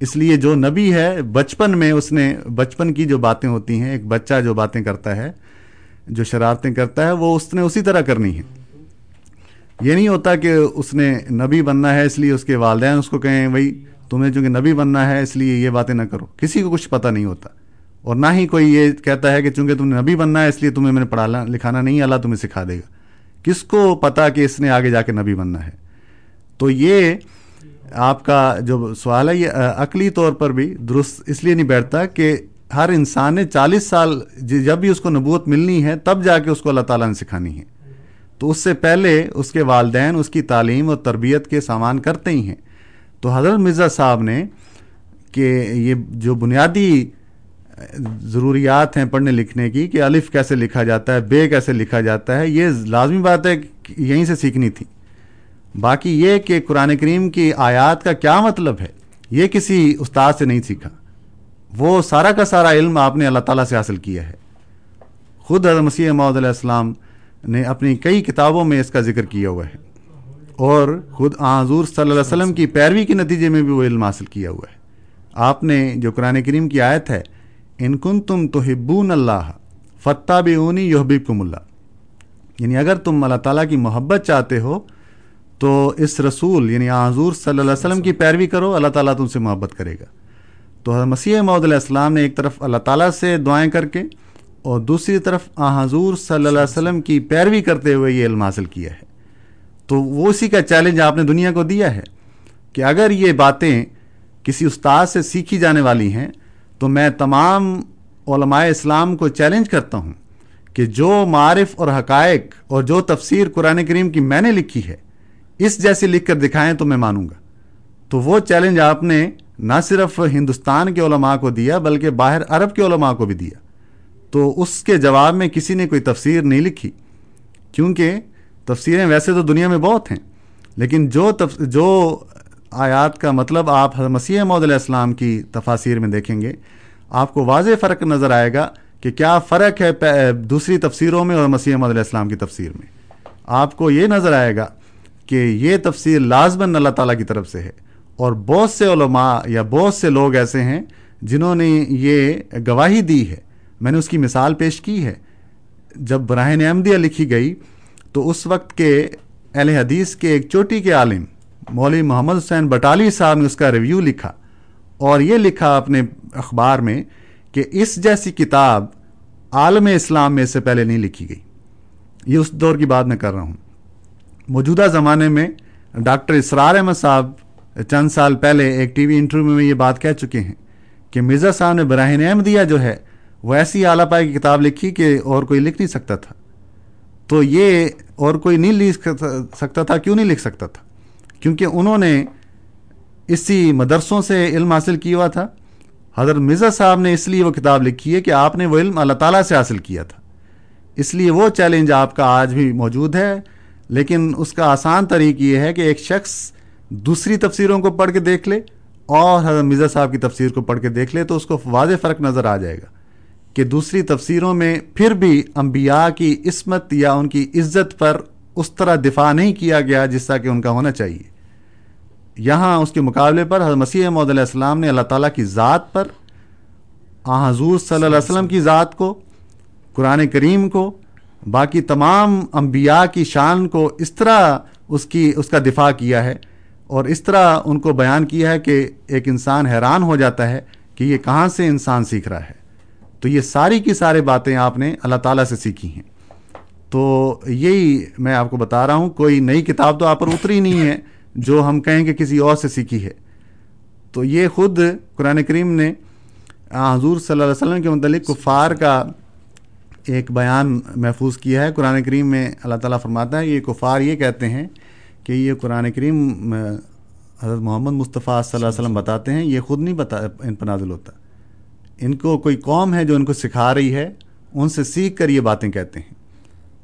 اس لیے جو نبی ہے، بچپن میں اس نے، بچپن کی جو باتیں ہوتی ہیں، ایک بچہ جو باتیں کرتا ہے، جو شرارتیں کرتا ہے، وہ اس نے اسی طرح کرنی ہے یہ نہیں ہوتا کہ اس نے نبی بننا ہے اس لیے اس کے والدین اس کو کہیں بھائی تمہیں چونکہ نبی بننا ہے اس لیے یہ باتیں نہ کرو۔ کسی کو کچھ پتہ نہیں ہوتا۔ اور نہ ہی کوئی یہ کہتا ہے کہ چونکہ تم نے نبی بننا ہے اس لیے تمہیں میں نے پڑھانا لکھانا نہیں، اللہ تمہیں سکھا دے گا۔ کس کو پتا کہ اس نے آگے جا کے نبی بننا ہے؟ تو یہ آپ کا جو سوال ہے، یہ عقلی طور پر بھی درست اس لیے نہیں بیٹھتا کہ ہر انسان نے چالیس سال جب بھی اس کو نبوت ملنی ہے، تب جا کے اس کو اللہ تعالیٰ نے سکھانی ہے۔ تو اس سے پہلے اس کے والدین اس کی تعلیم اور تربیت کے سامان کرتے ہی ہیں۔ تو حضرت مرزا صاحب نے کہ یہ جو بنیادی ضروریات ہیں پڑھنے لکھنے کی کہ الف کیسے لکھا جاتا ہے، بے کیسے لکھا جاتا ہے، یہ لازمی بات ہے یہیں سے سیکھنی تھی۔ باقی یہ کہ قرآن کریم کی آیات کا کیا مطلب ہے، یہ کسی استاد سے نہیں سیکھا۔ وہ سارا کا سارا علم آپ نے اللہ تعالیٰ سے حاصل کیا ہے۔ خود حضرت مسیح محدود علیہ السلام نے اپنی کئی کتابوں میں اس کا ذکر کیا ہوا ہے۔ اور خود حضور صلی اللہ علیہ وسلم کی پیروی کے نتیجے میں بھی وہ علم حاصل کیا ہوا ہے۔ آپ نے جو قرآن کریم کی آیت ہے، ان کن تم تو ہبون اللہ فتح بونی یحبیب کم اللہ یعنی اگر تم اللہ تعالیٰ کی محبت چاہتے ہو، تو اس رسول یعنی حضور صلی اللہ علیہ وسلم کی پیروی کرو، اللہ تعالیٰ تم سے محبت کرے گا۔ تو مسیح محدود علیہ السلام نے ایک طرف اللہ تعالیٰ سے دعائیں کر کے اور دوسری طرف حضور صلی اللہ علیہ وسلم کی پیروی کرتے ہوئے یہ علم حاصل کیا ہے۔ تو وہ اسی کا چیلنج آپ نے دنیا کو دیا ہے کہ اگر یہ باتیں کسی استاد سے سیکھی جانے والی ہیں، تو میں تمام علماء اسلام کو چیلنج کرتا ہوں کہ جو معارف اور حقائق اور جو تفسیر قرآن کریم کی میں نے لکھی ہے، اس جیسی لکھ کر دکھائیں تو میں مانوں گا۔ تو وہ چیلنج آپ نے نہ صرف ہندوستان کے علماء کو دیا، بلکہ باہر عرب کے علماء کو بھی دیا۔ تو اس کے جواب میں کسی نے کوئی تفسیر نہیں لکھی۔ کیونکہ تفسیریں ویسے تو دنیا میں بہت ہیں، لیکن جو تف... جو آیات کا مطلب آپ مسیح محدود علیہ السلام کی تفاصیر میں دیکھیں گے، آپ کو واضح فرق نظر آئے گا کہ کیا فرق ہے دوسری تفسیروں میں اور مسیح محدود علیہ السلام کی تفسیر میں۔ آپ کو یہ نظر آئے گا کہ یہ تفسیر لازمن اللہ تعالیٰ کی طرف سے ہے، اور بہت سے علماء یا بہت سے لوگ ایسے ہیں جنہوں نے یہ گواہی دی ہے۔ میں نے اس کی مثال پیش کی ہے۔ جب براہن احمدیہ لکھی گئی تو اس وقت کے اہل حدیث کے ایک چوٹی کے عالم مولوی محمد حسین بٹالی صاحب نے اس کا ریویو لکھا اور یہ لکھا اپنے اخبار میں کہ اس جیسی کتاب عالم اسلام میں اس سے پہلے نہیں لکھی گئی۔ یہ اس دور کی بات میں کر رہا ہوں۔ موجودہ زمانے میں ڈاکٹر اسرار احمد صاحب چند سال پہلے ایک ٹی وی انٹرویو میں یہ بات کہہ چکے ہیں کہ مرزا صاحب نے براہین احمدیہ جو ہے وہ ایسی اعلیٰ پائے کی کتاب لکھی کہ اور کوئی لکھ نہیں سکتا تھا۔ تو یہ اور کوئی نہیں لکھ سکتا تھا، کیوں نہیں لکھ سکتا تھا؟ کیونکہ انہوں نے اسی مدرسوں سے علم حاصل کیا ہوا تھا۔ حضرت مرزا صاحب نے اس لیے وہ کتاب لکھی ہے کہ آپ نے وہ علم اللہ تعالیٰ سے حاصل کیا تھا۔ اس لیے وہ چیلنج آپ کا آج بھی موجود ہے۔ لیکن اس کا آسان طریق یہ ہے کہ ایک شخص دوسری تفسیروں کو پڑھ کے دیکھ لے اور حضرت مرزا صاحب کی تفسیر کو پڑھ کے دیکھ لے تو اس کو واضح فرق نظر آ جائے گا۔ کہ دوسری تفسیروں میں پھر بھی انبیاء کی عصمت یا ان کی عزت پر اس طرح دفاع نہیں کیا گیا جس طرح کہ ان کا ہونا چاہیے۔ یہاں اس کے مقابلے پر حضرت مسیح محدود علیہ السلام نے اللہ تعالیٰ کی ذات پر آ حضور صلی اللہ علیہ وسلم کی ذات کو، قرآن کریم کو، باقی تمام انبیاء کی شان کو اس طرح اس کی، اس کا دفاع کیا ہے اور اس طرح ان کو بیان کیا ہے کہ ایک انسان حیران ہو جاتا ہے کہ یہ کہاں سے انسان سیکھ رہا ہے۔ تو یہ ساری کی سارے باتیں آپ نے اللہ تعالیٰ سے سیکھی ہیں۔ تو یہی میں آپ کو بتا رہا ہوں، کوئی نئی کتاب تو آپ پر اتری نہیں ہے جو ہم کہیں کہ کسی اور سے سیکھی ہے۔ تو یہ خود قرآن کریم نے حضور صلی اللہ علیہ وسلم کے متعلق کفار کا ایک بیان محفوظ کیا ہے۔ قرآن کریم میں اللہ تعالیٰ فرماتا ہے، یہ کفار یہ کہتے ہیں کہ یہ قرآن کریم حضرت محمد مصطفیٰ صلی اللہ علیہ وسلم بتاتے ہیں، یہ خود نہیں بتا، ان پر نازل ہوتا۔ ان کو کوئی قوم ہے جو ان کو سکھا رہی ہے، ان سے سیکھ کر یہ باتیں کہتے ہیں۔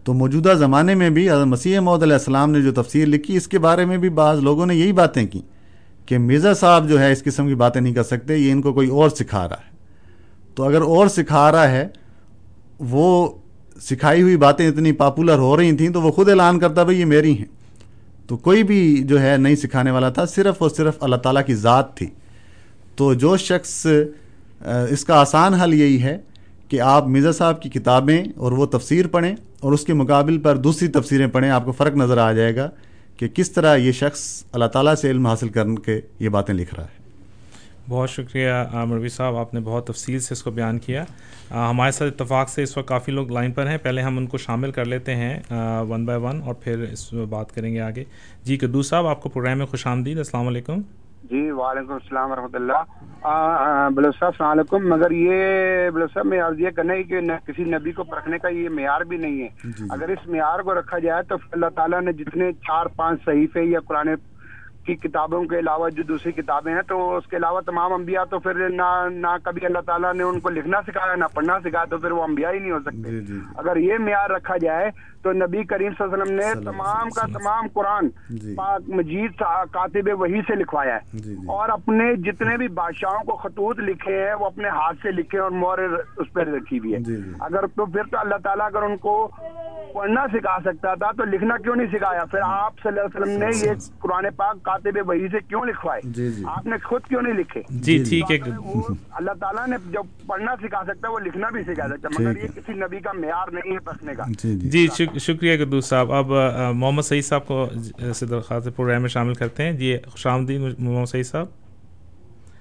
تو موجودہ زمانے میں بھی حضرت مسیح محدود علیہ السلام نے جو تفسیر لکھی، اس کے بارے میں بھی بعض لوگوں نے یہی باتیں کی کہ مرزا صاحب جو ہے اس قسم کی باتیں نہیں کر سکتے، یہ ان کو کوئی اور سکھا رہا ہے۔ تو اگر اور سکھا رہا ہے، وہ سکھائی ہوئی باتیں اتنی پاپولر ہو رہی تھیں تو وہ خود اعلان کرتا بھائی یہ میری ہیں۔ تو کوئی بھی جو ہے نہیں سکھانے والا تھا، صرف اور صرف اللہ تعالیٰ کی ذات تھی۔ تو جو شخص اس کا آسان حل یہی ہے کہ آپ مرزا صاحب کی کتابیں اور وہ تفسیر پڑھیں اور اس کے مقابل پر دوسری تفسیریں پڑھیں، آپ کو فرق نظر آ جائے گا کہ کس طرح یہ شخص اللہ تعالیٰ سے علم حاصل کر کے یہ باتیں لکھ رہا ہے۔ بہت شکریہ مروی صاحب، آپ نے بہت تفصیل سے اس کو بیان کیا۔ ہمارے ساتھ اتفاق سے اس وقت کافی لوگ لائن پر ہیں، پہلے ہم ان کو شامل کر لیتے ہیں ون بائی ون اور پھر اس میں بات کریں گے آگے۔ جی کدو صاحب، آپ کو پروگرام میں خوش آمدید، السلام علیکم۔ جی وعلیکم السلام ورحمۃ اللہ بلو صاحب السلام علیکم مگر یہ بلو صاحب میں عرض یہ کرنا ہے کہ کسی نبی کو پرکھنے کا یہ معیار بھی نہیں ہے جی، جی۔ اگر اس معیار کو رکھا جائے تو اللہ تعالیٰ نے جتنے چار پانچ صحیفے یا قرآن کی کتابوں کے علاوہ جو دوسری کتابیں ہیں تو اس کے علاوہ تمام انبیاء تو پھر نہ نہ کبھی اللہ تعالیٰ نے ان کو لکھنا سکھایا نہ پڑھنا سکھایا تو پھر وہ انبیاء ہی نہیں ہو سکتے جی،۔ اگر یہ معیار رکھا جائے تو نبی کریم صلی اللہ علیہ وسلم نے تمام کا تمام قرآن جی۔ پاک مجید کاتب وہی سے لکھوایا ہے اور اپنے جتنے بھی بادشاہوں کو خطوط لکھے ہیں وہ اپنے ہاتھ سے لکھے اور مور اس پہ رکھی ہوئی ہے۔ اگر تو پھر تو اللہ تعالیٰ اگر ان کو پڑھنا سکھا سکتا تھا تو لکھنا کیوں نہیں سکھایا؟ پھر آپ صلی اللہ علیہ وسلم نے یہ قرآن پاک کاتب وہی سے کیوں لکھوائے؟ جی، جی۔ آپ نے خود کیوں نہیں لکھے؟ جی ٹھیک ہے۔ اللہ تعالیٰ نے جو پڑھنا سکھا سکتا ہے وہ لکھنا بھی سکھا سکتا مگر یہ کسی نبی کا معیار نہیں ہے پڑھنے کا۔ جی شکریہ قدوس صاحب۔ اب محمد سعید صاحب کو سے درخواست پروگرام میں شامل کرتے ہیں۔ جی خوش آمدید محمد سعید صاحب۔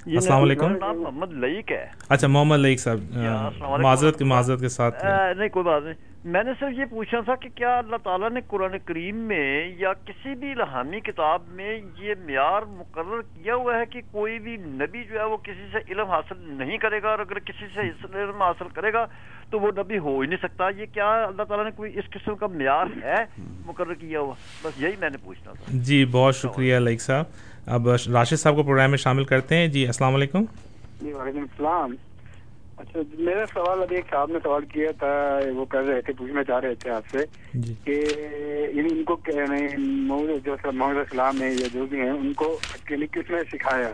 السلام علیکم۔ محمد لئیک ہے۔ اچھا محمد لئیک صاحب معذرت کے معذرت کے ساتھ۔ نہیں کوئی بات نہیں۔ میں نے صرف یہ پوچھا تھا کہ کیا اللہ تعالیٰ نے قرآن کریم میں یا کسی بھی الہامی کتاب میں یہ معیار مقرر کیا ہوا ہے کہ کوئی بھی نبی جو ہے وہ کسی سے علم حاصل نہیں کرے گا اور اگر کسی سے علم حاصل کرے گا تو وہ نبی ہو ہی نہیں سکتا۔ یہ کیا اللہ تعالیٰ نے کوئی اس قسم کا معیار ہے مقرر کیا ہوا؟ بس یہی میں نے پوچھنا تھا۔ جی بہت شکریہ لائک صاحب۔ اب راشد صاحب کو پروگرام میں شامل کرتے ہیں۔ جی السلام علیکم۔ جی وعلیکم السلام۔ اچھا میرا سوال ابھی ایک صاحب نے سوال کیا تھا وہ کر رہے تھے پوچھنا چاہ رہے تھے آپ سے جی۔ کہ یعنی ان کو جو محمد السلام ہے یا جو بھی ہیں ان کو یعنی کس نے سکھایا؟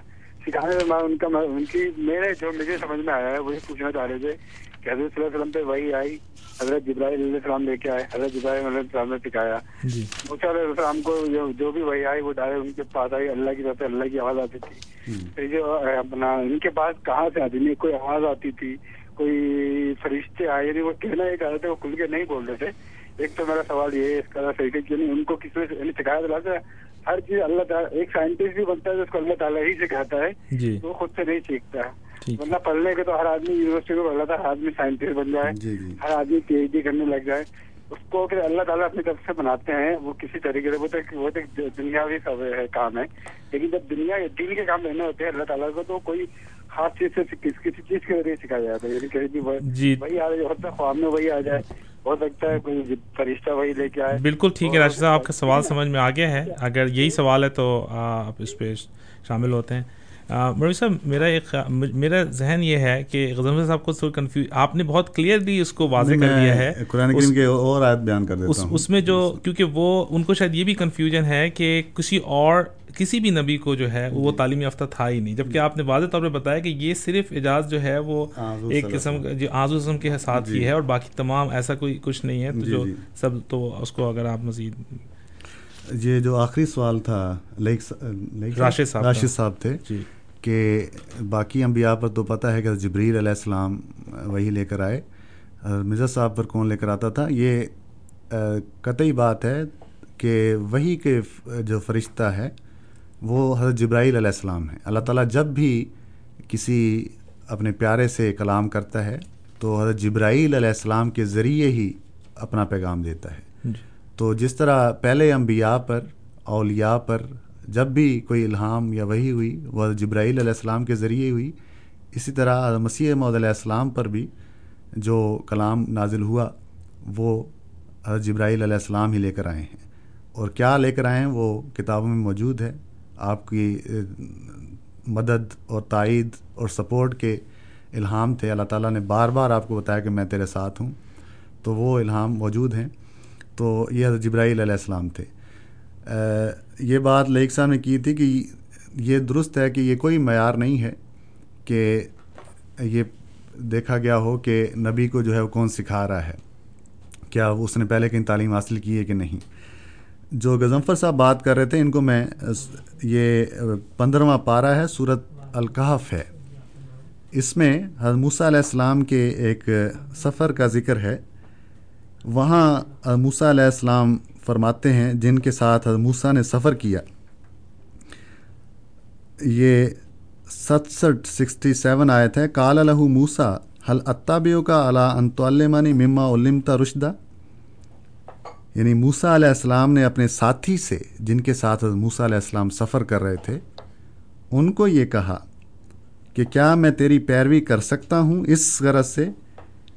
سکھانے میں ان کا ان کی میرے جو مجھے سمجھ میں آیا ہے وہی پوچھنا چاہ رہے تھے کہ حضرت صلی اللہ علیہ وسلم پہ وہی آئی حضرت جبرائیل علیہ السلام لے کے آئے حضرت جبرائیل علیہ السلام نے سکھایا۔ جی۔ موسیٰ علیہ السلام کو جو بھی وہی آئی وہ ڈائر ان کے پاس آئی اللہ کی طرف سے اللہ کی آواز آتی تھی۔ جو اپنا ان کے پاس کہاں سے آتی نہیں کوئی آواز آتی تھی کوئی فرشتے آئے نہیں وہ کہنا ایک آتے تھے وہ کھل کے نہیں بول رہے تھے۔ ایک تو میرا سوال یہ ہے اس کا صحیح کہ ان کو کسی نے سکھایا ہے ہر چیز اللہ تعالیٰ ایک سائنٹسٹ بھی بنتا ہے جس کو اللہ تعالیٰ ہی سکھاتا ہے جی۔ وہ خود سے نہیں سیکھتا۔ ہے ورنہ پڑھنے کے تو ہر آدمی یونیورسٹی کو پڑھ تھا ہر آدمی سائنٹسٹ بن جائے جی، جی۔ ہر آدمی پی ایچ ڈی کرنے لگ جائے۔ اس کو پھر اللہ تعالیٰ اپنی طرف سے بناتے ہیں وہ کسی طریقے سے وہ تو وہ تو دنیاوی کام ہے لیکن جب دنیا دین کے کام لینے ہوتے ہیں اللہ تعالیٰ کو تو کوئی خاص چیز سے کسی چیز کے ذریعے سکھایا جاتا ہے۔ یعنی کہ جی۔ وہی آ جائے ہوتا ہے خواب میں وہی آ جائے۔ ہو سکتا ہے کوئی فرشتہ وہی لے کے آئے۔ بالکل ٹھیک ہے راشد صاحب آپ کا سوال سمجھ میں آ گیا ہے۔ اگر یہی سوال ہے تو آپ اس پہ شامل ہوتے ہیں۔ مروی صاحب میرا ایک میرا ذہن یہ ہے کہ غزم صاحب کو کنفیوز آپ نے بہت کلیئرلی اس کو واضح کر دیا ہے۔ قرآن کریم کے اور آیت بیان کر دیتا ہوں۔ اس میں جو کیونکہ وہ ان کو شاید یہ بھی کنفیوژن ہے کہ کسی اور کسی بھی نبی کو جو ہے وہ جی۔ تعلیم یافتہ تھا ہی نہیں۔ جبکہ آپ نے واضح طور پہ بتایا کہ یہ صرف اعجاز جو ہے وہ ایک قسم جو آزو قسم کے ساتھ ہی جی۔ ہے اور باقی تمام ایسا کوئی کچھ نہیں ہے۔ تو جی، جو سب تو اس کو اگر آپ مزید یہ جو آخری سوال تھا راشد صاحب راشد صاحب تھے کہ باقی انبیاء پر تو پتہ ہے کہ جبریل علیہ السلام وہی لے کر آئے۔ مرزا صاحب پر کون لے کر آتا تھا؟ یہ قطعی بات ہے کہ وہی کے جو فرشتہ ہے وہ حضرت جبرائیل علیہ السلام ہے۔ اللہ تعالیٰ جب بھی کسی اپنے پیارے سے کلام کرتا ہے تو حضرت جبرائیل علیہ السلام کے ذریعے ہی اپنا پیغام دیتا ہے۔ جی۔ تو جس طرح پہلے انبیاء پر، اولیاء پر جب بھی کوئی الہام یا وہی ہوئی، وہ جبرائیل علیہ السلام کے ذریعے ہوئی، اسی طرح مسیح محدود علیہ السلام پر بھی جو کلام نازل ہوا، وہ جبرائیل علیہ السلام ہی لے کر آئے ہیں۔ اور کیا لے کر آئے ہیں؟ وہ کتابوں میں موجود ہے۔ آپ کی مدد اور تائید اور سپورٹ کے الہام تھے۔ اللہ تعالیٰ نے بار بار آپ کو بتایا کہ میں تیرے ساتھ ہوں۔ تو وہ الہام موجود ہیں۔ تو یہ حضرت جبرائیل علیہ السلام تھے۔ یہ بات لیک صاحب نے کی تھی کہ یہ درست ہے کہ یہ کوئی معیار نہیں ہے کہ یہ دیکھا گیا ہو کہ نبی کو جو ہے وہ کون سکھا رہا ہے۔ کیا اس نے پہلے کہیں تعلیم حاصل کی ہے کہ نہیں؟ جو غزمفر صاحب بات کر رہے تھے، ان کو میں یہ پندرہواں پارہ ہے صورت الکحف ہے۔ اس میں حضرت موسیٰ علیہ السلام کے ایک سفر کا ذکر ہے۔ وہاں موسیٰ علیہ السلام فرماتے ہیں، جن کے ساتھ حضرت موسیٰ نے سفر کیا۔ یہ ستسٹھ، سکسٹی سیون آئے تھے کال الہ موسا حل اتابیو کا علا انتعلمانی مما علمتا رشدہ؟ یعنی موسا علیہ السلام نے اپنے ساتھی سے، جن کے ساتھ موسا علیہ السلام سفر کر رہے تھے، ان کو یہ کہا کہ کیا میں تیری پیروی کر سکتا ہوں اس غرض سے؟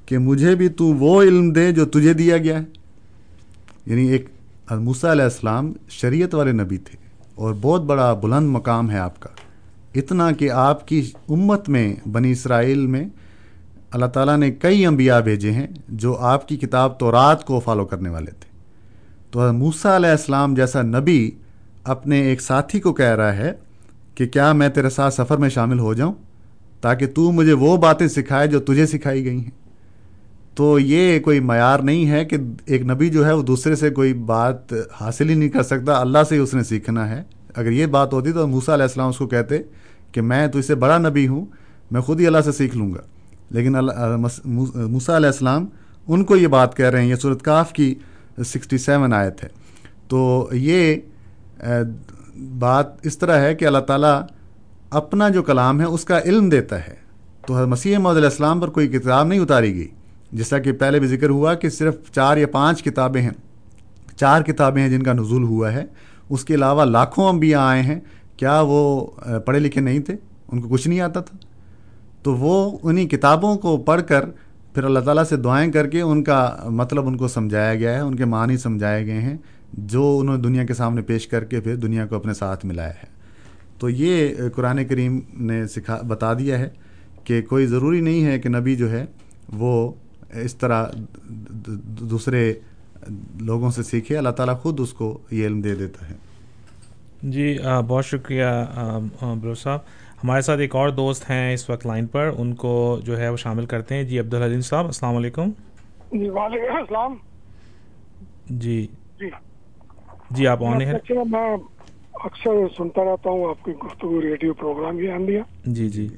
کہ مجھے بھی تو وہ علم دے جو تجھے دیا گیا ہے۔ یعنی ایک موسا علیہ السلام شریعت والے نبی تھے اور بہت بڑا بلند مقام ہے آپ کا۔ اتنا کہ آپ کی امت میں بنی اسرائیل میں اللہ تعالیٰ نے کئی انبیاء بھیجے ہیں جو آپ کی کتاب تو رات کو فالو کرنے والے تھے۔ تو موسیٰ علیہ السلام جیسا نبی اپنے ایک ساتھی کو کہہ رہا ہے کہ کیا میں تیرے ساتھ سفر میں شامل ہو جاؤں تاکہ تو مجھے وہ باتیں سکھائے جو تجھے سکھائی گئی ہیں؟ تو یہ کوئی معیار نہیں ہے کہ ایک نبی جو ہے وہ دوسرے سے کوئی بات حاصل ہی نہیں کر سکتا، اللہ سے ہی اس نے سیکھنا ہے۔ اگر یہ بات ہوتی تو موسیٰ علیہ السلام اس کو کہتے کہ میں تو اسے بڑا نبی ہوں، میں خود ہی اللہ سے سیکھ لوں گا۔ لیکن موسیٰ علیہ السلام ان کو یہ بات کہہ رہے ہیں، یہ صورت کاف کی سکسٹی سیون آیت ہے۔ تو یہ بات اس طرح ہے کہ اللہ تعالیٰ اپنا جو کلام ہے اس کا علم دیتا ہے۔ تو مسیح محمد علیہ السلام پر کوئی کتاب نہیں اتاری گئی۔ جیسا کہ پہلے بھی ذکر ہوا کہ صرف چار یا پانچ کتابیں ہیں، چار کتابیں ہیں جن کا نزول ہوا ہے۔ اس کے علاوہ لاکھوں انبیاء آئے ہیں۔ کیا وہ پڑھے لکھے نہیں تھے؟ ان کو کچھ نہیں آتا تھا۔ تو وہ انہیں کتابوں کو پڑھ کر پھر اللہ تعالیٰ سے دعائیں کر کے ان کا مطلب ان کو سمجھایا گیا ہے، ان کے معنی سمجھائے گئے ہیں، جو انہوں نے دنیا کے سامنے پیش کر کے پھر دنیا کو اپنے ساتھ ملایا ہے۔ تو یہ قرآن کریم نے سکھا، بتا دیا ہے کہ کوئی ضروری نہیں ہے کہ نبی جو ہے وہ اس طرح دوسرے لوگوں سے سیکھے اللہ تعالیٰ خود اس کو یہ علم دے دیتا ہے۔ جی بہت شکریہ برو صاحب۔ ہمارے ساتھ ایک اور دوست ہیں اس وقت لائن پر ان کو جو ہے وہ شامل کرتے ہیں۔ جی عبدالحلیم صاحب السلام علیکم۔ جی وعلیکم السلام۔ جی۔ جی۔ جی آپ آنے ہیں میں اکثر سنتا رہتا ہوں آپ کی گفتگو ریڈیو پروگرام بھی جی جی۔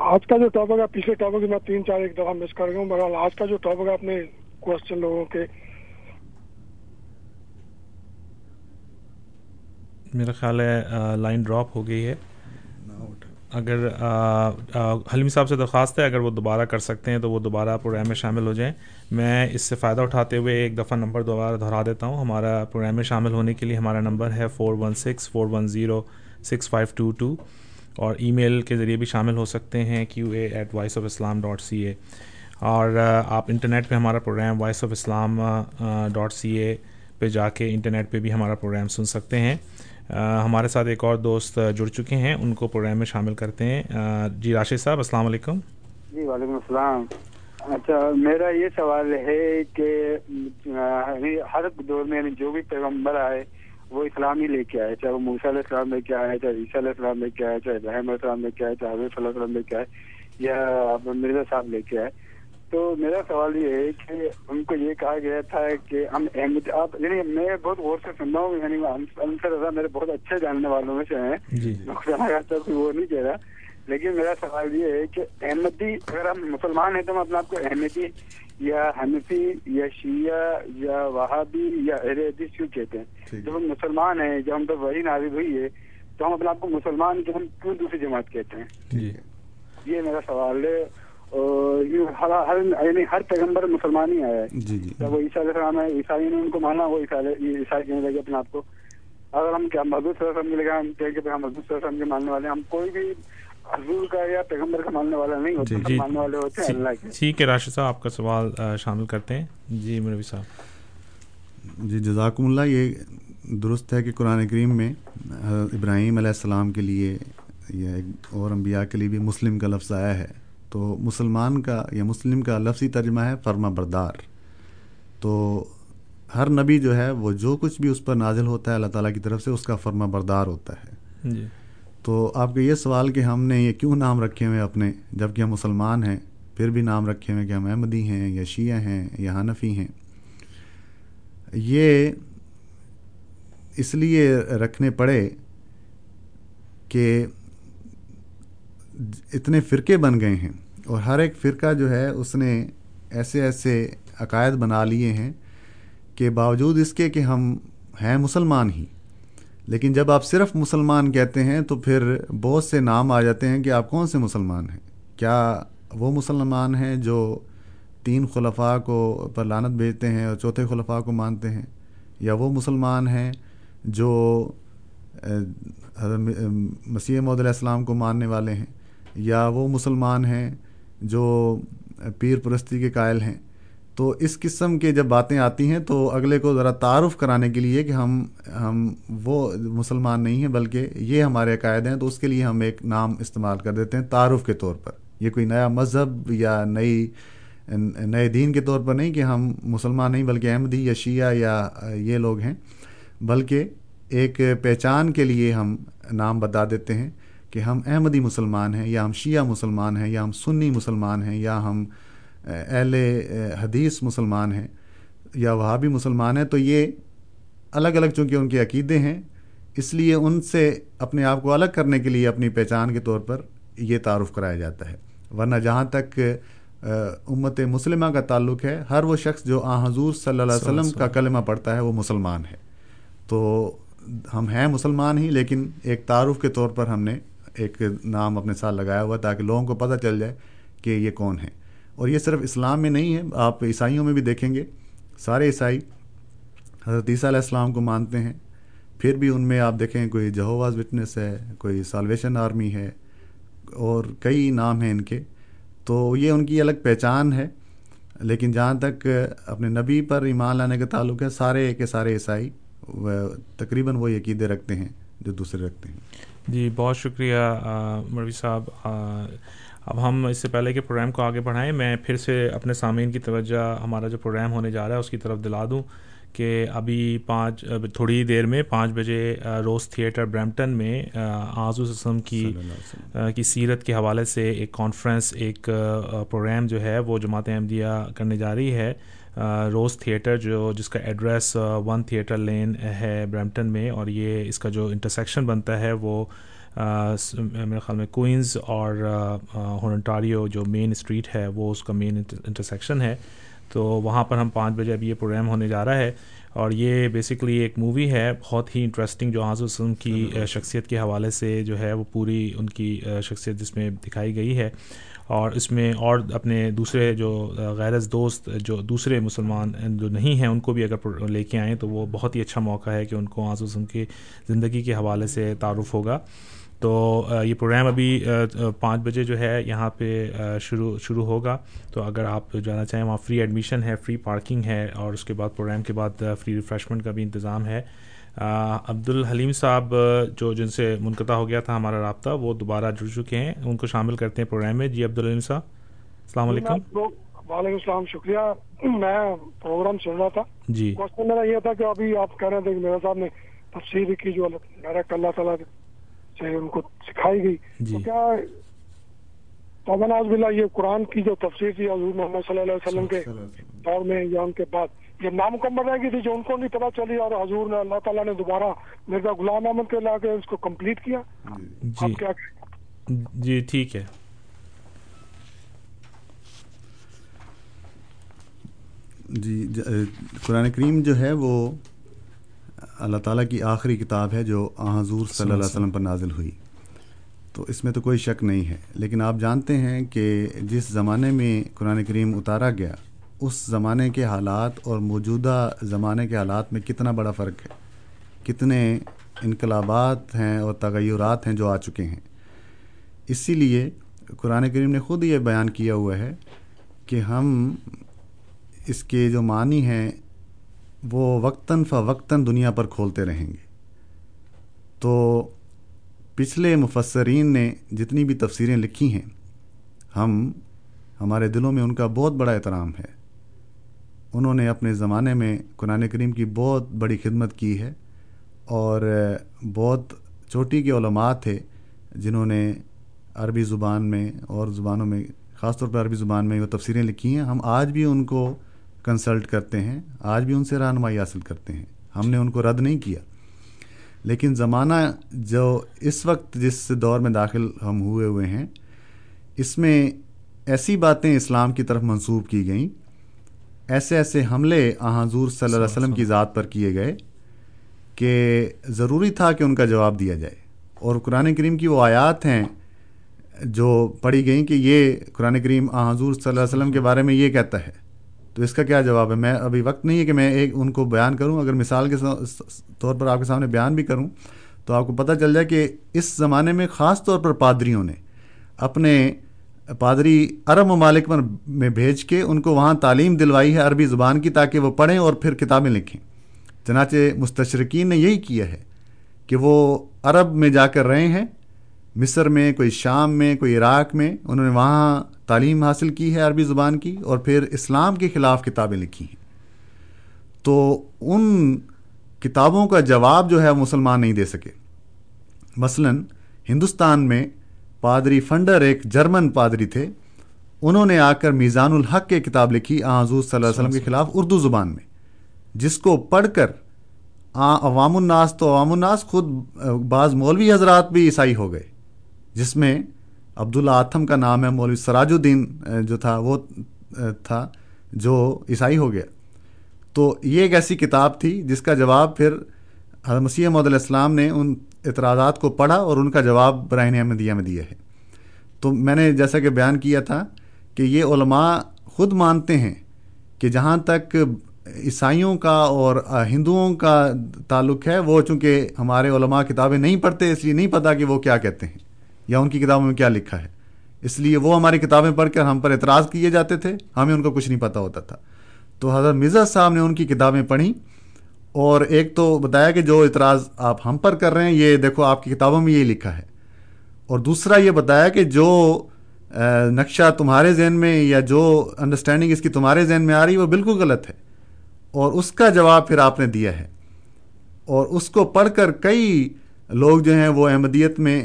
آج کا جو ٹاپک ہے، پچھلے ٹاپک میں تین چار ایک دفعہ مس کر گیا ہوں، بہرحال آج کا جو ٹاپک ہے، اپنے کوشچن لوگوں کے۔ میرا خیال ہے لائن ڈراپ ہو گئی ہے۔ اگر حلمی صاحب سے درخواست ہے، اگر وہ دوبارہ کر سکتے ہیں تو وہ دوبارہ پروگرام میں شامل ہو جائیں۔ میں اس سے فائدہ اٹھاتے ہوئے ایک دفعہ نمبر دوبارہ دہرا دیتا ہوں۔ ہمارا پروگرام میں شامل ہونے کے لیے ہمارا نمبر ہے four one six four one zero six five two two اور ای میل کے ذریعے بھی شامل ہو سکتے ہیں Q A at voice of Islam dot C A اور آپ انٹرنیٹ پہ ہمارا programme voice of Islam dot C A پہ جا کے انٹرنیٹ پہ بھی ہمارا پروگرام سن سکتے ہیں۔ ہمارے ساتھ ایک اور دوست جڑ چکے ہیں، ان کو پروگرام میں شامل کرتے ہیں۔ جی راشد صاحب، السلام علیکم۔ جی وعلیکم السلام۔ اچھا میرا یہ سوال ہے کہ ہر دور میں یعنی جو بھی پیغمبر آئے وہ اسلام ہی لے کے آئے چاہے وہ موسیٰ علیہ السلام لے کے آئے چاہے عیسیٰ علیہ السلام لے کے آئے چاہے ابراہیم علیہ السلام لے کے آئے چاہے اللہ علیہ وسلم لے کے آئے یا مرزا صاحب لے کے آئے۔ تو میرا سوال یہ ہے کہ ان کو یہ کہا گیا تھا کہ ہم احمد آپ یعنی میں بہت غور سے سنتا ہوں یعنی انصر رضا میرے بہت اچھے جاننے والوں میں سے ہیں۔ جی وہ نہیں کہہ رہا۔ لیکن میرا سوال یہ ہے کہ احمدی اگر ہم مسلمان ہیں تو ہم اپنے آپ کو احمدی یا حنفی یا شیعہ یا وہابی یا اہل حدیث کیوں کہتے ہیں؟ جب ہم مسلمان ہیں جب ہم تو وہی نازل ہوئی ہے تو ہم اپنے آپ کو مسلمان کے ہم کیوں دوسری جماعت کہتے ہیں؟ یہ میرا سوال ہے یعنی ہر پیغمبر مسلمان ہی آیا ہے۔ جی جی۔ وہ عیسیٰ علیہ السلام ہے عیسائی نے ان کو مانا وہ عیسائی کہنے لگے اپنے آپ کو اگر ہم کیا محدود صلی اللہ علیہ وسلم کے لگا ہم کہیں کہ ہم محدود صلی اللہ علیہ وسلم کے ماننے والے ہم کوئی بھی حضور کا یا پیغمبر کا ماننے والا نہیں ہوتا جی ماننے والے ہوتے ہیں اللہ کے۔ ٹھیک ہے راشد صاحب آپ کا سوال شامل کرتے ہیں۔ جی مروی صاحب۔ جی جزاکم اللہ یہ درست ہے کہ قرآن کریم میں ابراہیم علیہ السلام کے لیے یا اور انبیاء کے لیے بھی مسلم کا لفظ آیا ہے۔ تو مسلمان کا یا مسلم کا لفظی ترجمہ ہے فرما بردار۔ تو ہر نبی جو ہے وہ جو کچھ بھی اس پر نازل ہوتا ہے اللہ تعالیٰ کی طرف سے اس کا فرما بردار ہوتا ہے۔ جی۔ تو آپ کا یہ سوال کہ ہم نے یہ کیوں نام رکھے ہوئے اپنے جبکہ ہم مسلمان ہیں، پھر بھی نام رکھے ہوئے کہ ہم احمدی ہیں یا شیعہ ہیں یا حنفی ہیں۔ یہ اس لیے رکھنے پڑے کہ اتنے فرقے بن گئے ہیں اور ہر ایک فرقہ جو ہے، اس نے ایسے ایسے عقائد بنا لیے ہیں کہ باوجود اس کے کہ ہم ہیں مسلمان ہی۔ لیکن جب آپ صرف مسلمان کہتے ہیں تو پھر بہت سے نام آ جاتے ہیں کہ آپ کون سے مسلمان ہیں؟ کیا وہ مسلمان ہیں جو تین خلفاء کو پر لانت بھیجتے ہیں اور چوتھے خلفاء کو مانتے ہیں؟ یا وہ مسلمان ہیں جو مسیح محدود علیہ السلام کو ماننے والے ہیں؟ یا وہ مسلمان ہیں جو پیر پرستی کے قائل ہیں؟ تو اس قسم کے جب باتیں آتی ہیں تو اگلے کو ذرا تعارف کرانے کے لیے کہ ہم ہم وہ مسلمان نہیں ہیں، بلکہ یہ ہمارے عقائد ہیں، تو اس کے لیے ہم ایک نام استعمال کر دیتے ہیں تعارف کے طور پر۔ یہ کوئی نیا مذہب یا نئی، نئے دین کے طور پر نہیں کہ ہم مسلمان نہیں، بلکہ احمدی یا شیعہ یا یہ لوگ ہیں۔ بلکہ ایک پہچان کے لیے ہم نام بتا دیتے ہیں کہ ہم احمدی مسلمان ہیں یا ہم شیعہ مسلمان ہیں یا ہم سنی مسلمان ہیں یا ہم اہل حدیث مسلمان ہیں یا وہابی مسلمان ہیں، تو یہ الگ الگ چونکہ ان کے عقیدے ہیں، اس لیے ان سے اپنے آپ کو الگ کرنے کے لیے اپنی پہچان کے طور پر یہ تعارف کرایا جاتا ہے۔ ورنہ جہاں تک امت مسلمہ کا تعلق ہے، ہر وہ شخص جو آ حضور صلی اللہ علیہ وسلم کا کلمہ پڑھتا ہے، وہ مسلمان ہے۔ تو ہم ہیں مسلمان ہی، لیکن ایک تعارف کے طور پر ہم نے ایک نام اپنے ساتھ لگایا ہوا تاکہ لوگوں کو پتہ چل جائے کہ یہ کون ہیں۔ اور یہ صرف اسلام میں نہیں ہے، آپ عیسائیوں میں بھی دیکھیں گے۔ سارے عیسائی حضرت عیسیٰ علیہ السلام کو مانتے ہیں۔ پھر بھی ان میں آپ دیکھیں کوئی جہواز وٹنس ہے، کوئی سالویشن آرمی ہے اور کئی نام ہیں ان کے۔ تو یہ ان کی الگ پہچان ہے، لیکن جہاں تک اپنے نبی پر ایمان لانے کا تعلق ہے، سارے کے سارے عیسائی تقریباً وہ عقیدے رکھتے ہیں جو دوسرے رکھتے ہیں۔ جی بہت شکریہ مروی صاحب اب ہم اس سے پہلے کہ پروگرام کو آگے بڑھائیں میں پھر سے اپنے سامعین کی توجہ ہمارا جو پروگرام ہونے جا رہا ہے اس کی طرف دلا دوں کہ ابھی پانچ تھوڑی دیر میں پانچ بجے روز تھیٹر برمپٹن میں آزو اسم کی کی سیرت کے حوالے سے ایک کانفرنس ایک پروگرام جو ہے وہ جماعت احمدیہ کرنے جا رہی ہے۔ روز تھیٹر جو جس کا ایڈریس ون تھیٹر لین ہے برمپٹن میں اور یہ اس کا جو انٹرسیکشن بنتا ہے وہ میرے خیال میں کوئنز اور ہونٹاریو جو مین اسٹریٹ ہے وہ اس کا مین انٹرسیکشن ہے۔ تو وہاں پر ہم پانچ بجے ابھی یہ پروگرام ہونے جا رہا ہے اور یہ بیسکلی ایک مووی ہے بہت ہی انٹرسٹنگ جو حاضر وسلم کی شخصیت کے حوالے سے جو ہے وہ پوری ان کی شخصیت جس میں دکھائی گئی ہے۔ اور اس میں اور اپنے دوسرے جو غیرز دوست جو دوسرے مسلمان جو نہیں ہیں ان کو بھی اگر لے کے آئیں تو وہ بہت ہی اچھا موقع ہے کہ ان کو حاضر وسلم کی زندگی کے حوالے سے تعارف ہوگا۔ تو یہ پروگرام ابھی پانچ بجے جو ہے یہاں پہ شروع شروع ہوگا۔ تو اگر آپ جانا چاہیں وہاں فری ایڈمیشن ہے فری پارکنگ ہے اور اس کے بعد پروگرام کے بعد فری ریفریشمنٹ کا بھی انتظام ہے۔ عبد الحلیم صاحب جو جن سے منقطع ہو گیا تھا ہمارا رابطہ وہ دوبارہ جڑ چکے ہیں۔ ان کو شامل کرتے ہیں پروگرام میں۔ جی عبد الحلیم صاحب السلام علیکم۔ وعلیکم السلام شکریہ۔ میں پروگرام سن رہا تھا۔ جی۔ کوشچن میرا یہ تھا کہ ابھی آپ کہہ رہے تھے کہ میرے صاحب نے تفصیل کی جو ڈائریکٹ اللہ تعالیٰ سے ان کو سکھائی گئی۔ تو کیا توبہ یہ قرآن کی جو تفسیر تھی حضور محمد صلی اللہ علیہ وسلم کے دور میں یا ان کے بعد یہ نامکمل رہ گئی تھی جو ان کو نہیں پتا چلی اور حضور نے اللہ تعالیٰ نے دوبارہ مرزا غلام احمد کے لا کے اس کو کمپلیٹ کیا۔ جی۔ کیا جی ٹھیک ہے۔ جی قرآن کریم جو ہے وہ اللہ تعالیٰ کی آخری کتاب ہے جو حضور صلی اللہ علیہ وسلم پر نازل ہوئی۔ تو اس میں تو کوئی شک نہیں ہے۔ لیکن آپ جانتے ہیں کہ جس زمانے میں قرآن کریم اتارا گیا، اس زمانے کے حالات اور موجودہ زمانے کے حالات میں کتنا بڑا فرق ہے۔ کتنے انقلابات ہیں اور تغیرات ہیں جو آ چکے ہیں۔ اسی لیے قرآن کریم نے خود یہ بیان کیا ہوا ہے کہ ہم اس کے جو معنی ہیں وہ وقتاً فوقتاً دنیا پر کھولتے رہیں گے۔ تو پچھلے مفسرین نے جتنی بھی تفسیریں لکھی ہیں، ہم ہمارے دلوں میں ان کا بہت بڑا احترام ہے۔ انہوں نے اپنے زمانے میں قرآن کریم کی بہت بڑی خدمت کی ہے اور بہت چوٹی کے علماء تھے جنہوں نے عربی زبان میں اور زبانوں میں، خاص طور پر عربی زبان میں وہ تفسیریں لکھی ہیں۔ ہم آج بھی ان کو کنسلٹ کرتے ہیں آج بھی ان سے رہنمائی حاصل کرتے ہیں۔ ہم نے ان کو رد نہیں کیا۔ لیکن زمانہ جو اس وقت جس دور میں داخل ہم ہوئے ہوئے ہیں اس میں ایسی باتیں اسلام کی طرف منسوب کی گئیں۔ ایسے ایسے حملے حضور صلی اللہ علیہ وسلم کی ذات پر کیے گئے کہ ضروری تھا کہ ان کا جواب دیا جائے۔ اور قرآن کریم کی وہ آیات ہیں جو پڑھی گئیں کہ یہ قرآن کریم حضور صلی اللہ علیہ وسلم کے بارے میں یہ کہتا ہے۔ تو اس کا کیا جواب ہے؟ میں ابھی وقت نہیں ہے کہ میں ایک ان کو بیان کروں، اگر مثال کے طور پر آپ کے سامنے بیان بھی کروں، تو آپ کو پتہ چل جائے کہ اس زمانے میں خاص طور پر پادریوں نے اپنے پادری عرب ممالک میں بھیج کے ان کو وہاں تعلیم دلوائی ہے عربی زبان کی، تاکہ وہ پڑھیں اور پھر کتابیں لکھیں۔ چنانچہ مستشرقین نے یہی کیا ہے کہ وہ عرب میں جا کر رہے ہیں، مصر میں، کوئی شام میں، کوئی عراق میں، انہوں نے وہاں تعلیم حاصل کی ہے عربی زبان کی اور پھر اسلام کے خلاف کتابیں لکھی ہیں۔ تو ان کتابوں کا جواب جو ہے مسلمان نہیں دے سکے۔ مثلا ہندوستان میں پادری فنڈر ایک جرمن پادری تھے۔ انہوں نے آ کر میزان الحق کے کتاب لکھی آ حضور صلی اللہ علیہ وسلم کے خلاف اردو زبان میں۔ جس کو پڑھ کر آ عوام الناس تو عوام الناس خود بعض مولوی حضرات بھی عیسائی ہو گئے۔ جس میں عبداللہ آتھم کا نام ہے، مولوی سراج الدین جو تھا، وہ تھا، جو عیسائی ہو گیا۔ تو یہ ایک ایسی کتاب تھی جس کا جواب پھر مسیح محدود علیہ السلام نے ان اعتراضات کو پڑھا اور ان کا جواب برائن احمدیہ میں دیا ہے۔ تو میں نے جیسا کہ بیان کیا تھا کہ یہ علماء خود مانتے ہیں کہ جہاں تک عیسائیوں کا اور ہندوؤں کا تعلق ہے، وہ چونکہ ہمارے علماء کتابیں نہیں پڑھتے، اس لیے نہیں پتہ کہ وہ کیا کہتے ہیں۔ یا ان کی کتابوں میں کیا لکھا ہے؟ اس لیے وہ ہماری کتابیں پڑھ کر ہم پر اعتراض کیے جاتے تھے، ہمیں ان کو کچھ نہیں پتہ ہوتا تھا۔ تو حضرت مرزا صاحب نے ان کی کتابیں پڑھیں اور ایک تو بتایا کہ جو اعتراض آپ ہم پر کر رہے ہیں، یہ دیکھو آپ کی کتابوں میں یہ لکھا ہے۔ اور دوسرا یہ بتایا کہ جو نقشہ تمہارے ذہن میں یا جو انڈرسٹینڈنگ اس کی تمہارے ذہن میں آ رہی ہے، وہ بالکل غلط ہے۔ اور اس کا جواب پھر آپ نے دیا ہے۔ اور اس کو پڑھ کر کئی لوگ جو ہیں وہ احمدیت میں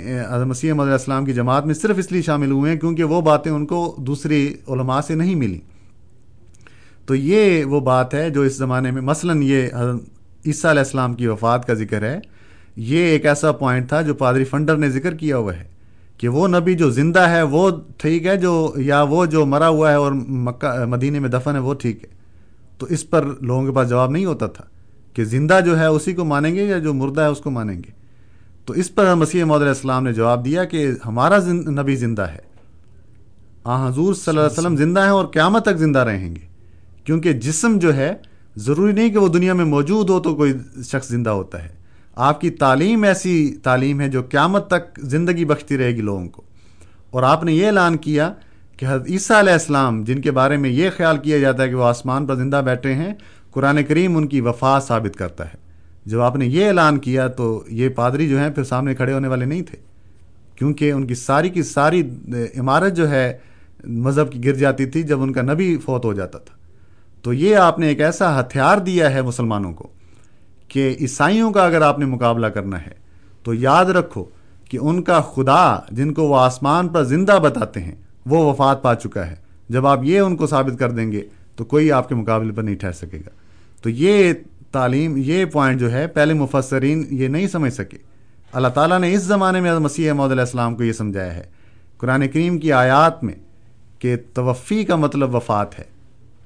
مسیح احمد علیہ السلام کی جماعت میں صرف اس لیے شامل ہوئے ہیں کیونکہ وہ باتیں ان کو دوسری علماء سے نہیں ملی تو یہ وہ بات ہے جو اس زمانے میں، مثلا یہ عیسیٰ علیہ السلام کی وفات کا ذکر ہے۔ یہ ایک ایسا پوائنٹ تھا جو پادری فنڈر نے ذکر کیا ہوا ہے کہ وہ نبی جو زندہ ہے، وہ ٹھیک ہے، جو، یا وہ جو مرا ہوا ہے اور مکہ مدینے میں دفن ہے، وہ ٹھیک ہے۔ تو اس پر لوگوں کے پاس جواب نہیں ہوتا تھا کہ زندہ جو ہے اسی کو مانیں گے یا جو مردہ ہے اس کو مانیں گے۔ تو اس پر مسیح محدود علیہ السلام نے جواب دیا کہ ہمارا نبی زندہ ہے۔ آ حضور صلی اللہ علیہ وسلم۔ زندہ ہیں اور قیامت تک زندہ رہیں گے۔ کیونکہ جسم جو ہے ضروری نہیں کہ وہ دنیا میں موجود ہو تو کوئی شخص زندہ ہوتا ہے۔ آپ کی تعلیم ایسی تعلیم ہے جو قیامت تک زندگی بخشتی رہے گی لوگوں کو۔ اور آپ نے یہ اعلان کیا کہ حضرت عیسیٰ علیہ السلام جن کے بارے میں یہ خیال کیا جاتا ہے کہ وہ آسمان پر زندہ بیٹھے ہیں قرآن کریم ان کی وفا ثابت کرتا ہے۔ جب آپ نے یہ اعلان کیا تو یہ پادری جو ہیں پھر سامنے کھڑے ہونے والے نہیں تھے۔ کیونکہ ان کی ساری کی ساری عمارت جو ہے مذہب کی گر جاتی تھی جب ان کا نبی فوت ہو جاتا تھا۔ تو یہ آپ نے ایک ایسا ہتھیار دیا ہے مسلمانوں کو کہ عیسائیوں کا اگر آپ نے مقابلہ کرنا ہے تو یاد رکھو کہ ان کا خدا جن کو وہ آسمان پر زندہ بتاتے ہیں، وہ وفات پا چکا ہے۔ جب آپ یہ ان کو ثابت کر دیں گے تو کوئی آپ کے مقابلے پر نہیں ٹھہر سکے گا۔ تو یہ تعلیم یہ پوائنٹ جو ہے پہلے مفسرین یہ نہیں سمجھ سکے۔ اللہ تعالیٰ نے اس زمانے میں مسیح محمد علیہ السلام کو یہ سمجھایا ہے۔ قرآن کریم کی آیات میں کہ توفی کا مطلب وفات ہے،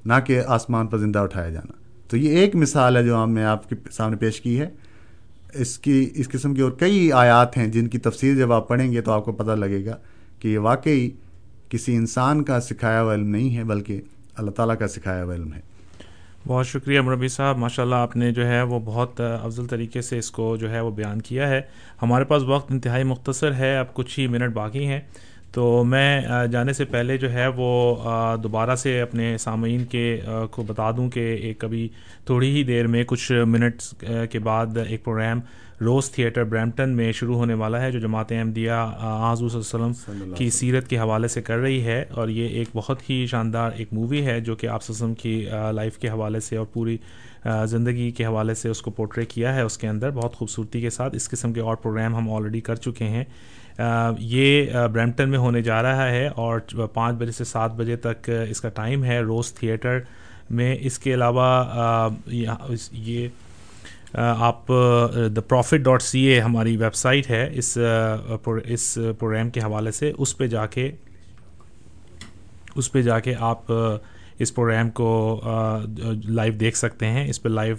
نہ کہ آسمان پر زندہ اٹھایا جانا۔ تو یہ ایک مثال ہے جو ہم نے آپ کے سامنے پیش کی ہے۔ اس کی، اس قسم کی اور کئی آیات ہیں جن کی تفصیل جب آپ پڑھیں گے تو آپ کو پتہ لگے گا کہ یہ واقعی کسی انسان کا سکھایا ہوا علم نہیں ہے، بلکہ اللہ تعالیٰ کا سکھایا ہوا علم ہے۔ بہت شکریہ مربی صاحب ماشاء اللہ آپ نے جو ہے وہ بہت افضل طریقے سے اس کو جو ہے وہ بیان کیا ہے۔ ہمارے پاس وقت انتہائی مختصر ہے، اب کچھ ہی منٹ باقی ہیں۔ تو میں جانے سے پہلے جو ہے وہ دوبارہ سے اپنے سامعین کے کو بتا دوں کہ ایک ابھی تھوڑی ہی دیر میں کچھ منٹس کے بعد ایک پروگرام روز تھیٹر برمپٹن میں شروع ہونے والا ہے جو جماعت احمدیہ حضور صلی اللہ علیہ وسلم کی سیرت کے حوالے سے کر رہی ہے اور یہ ایک بہت ہی شاندار ایک مووی ہے جو کہ آپ وسلم کی لائف کے حوالے سے اور پوری زندگی کے حوالے سے اس کو پورٹری کیا ہے اس کے اندر بہت خوبصورتی کے ساتھ۔ اس قسم کے اور پروگرام ہم آلریڈی کر چکے ہیں۔ یہ برمپٹن میں ہونے جا رہا ہے اور پانچ بجے سے سات بجے تک اس کا ٹائم ہے روز تھیٹر میں۔ اس کے علاوہ یہ آپ دا پروفٹ ڈاٹ سی اے ہماری ویب سائٹ ہے۔ اس اس پروگرام کے حوالے سے اس پہ جا کے، اس پہ جا کے آپ اس پروگرام کو لائیو دیکھ سکتے ہیں۔ اس پہ لائیو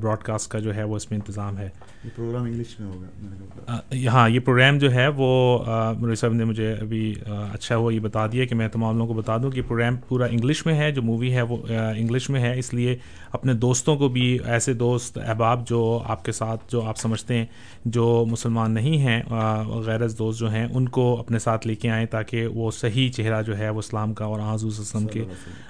براڈ کاسٹ کا جو ہے وہ اس میں انتظام ہے۔ پروگرام انگلش میں ہوگا ہاں یہ پروگرام جو ہے وہ مولوی صاحب نے مجھے ابھی اچھا ہوا یہ بتا دیا کہ میں تمام لوگوں کو بتا دوں کہ پروگرام پورا انگلش میں ہے، جو مووی ہے وہ انگلش میں ہے، اس لیے اپنے دوستوں کو بھی ایسے دوست احباب جو آپ کے ساتھ جو آپ سمجھتے ہیں جو مسلمان نہیں ہیں غیر دوست جو ہیں ان کو اپنے ساتھ لے کے آئیں تاکہ وہ صحیح چہرہ جو ہے وہ اسلام کا اور آزو وسلم کے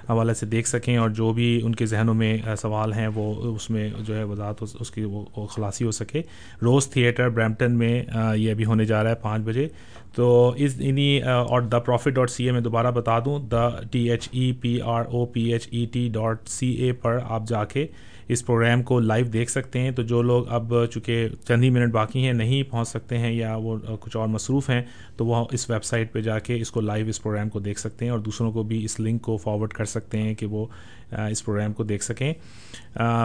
حوالے سے دیکھ سکیں اور جو بھی ان کے ذہنوں میں سوال ہیں وہ اس میں جو ہے وضاحت اس کی وہ خلاصی ہو سکے۔ روز تھیٹر برمپٹن میں یہ ابھی ہونے جا رہا ہے پانچ بجے۔ تو اس انہیں اور دا پروفٹ ڈاٹ سی اے میں دوبارہ بتا دوں the T H E P R O P H E T dot C A پر آپ جا کے اس پروگرام کو لائیو دیکھ سکتے ہیں تو جو لوگ اب چونکہ چند ہی منٹ باقی ہیں، نہیں پہنچ سکتے ہیں یا وہ کچھ اور مصروف ہیں، تو وہ اس ویب سائٹ پہ جا کے اس کو لائیو اس پروگرام کو دیکھ سکتے ہیں اور دوسروں کو بھی اس لنک کو فارورڈ کر سکتے ہیں کہ وہ اس پروگرام کو دیکھ سکیں۔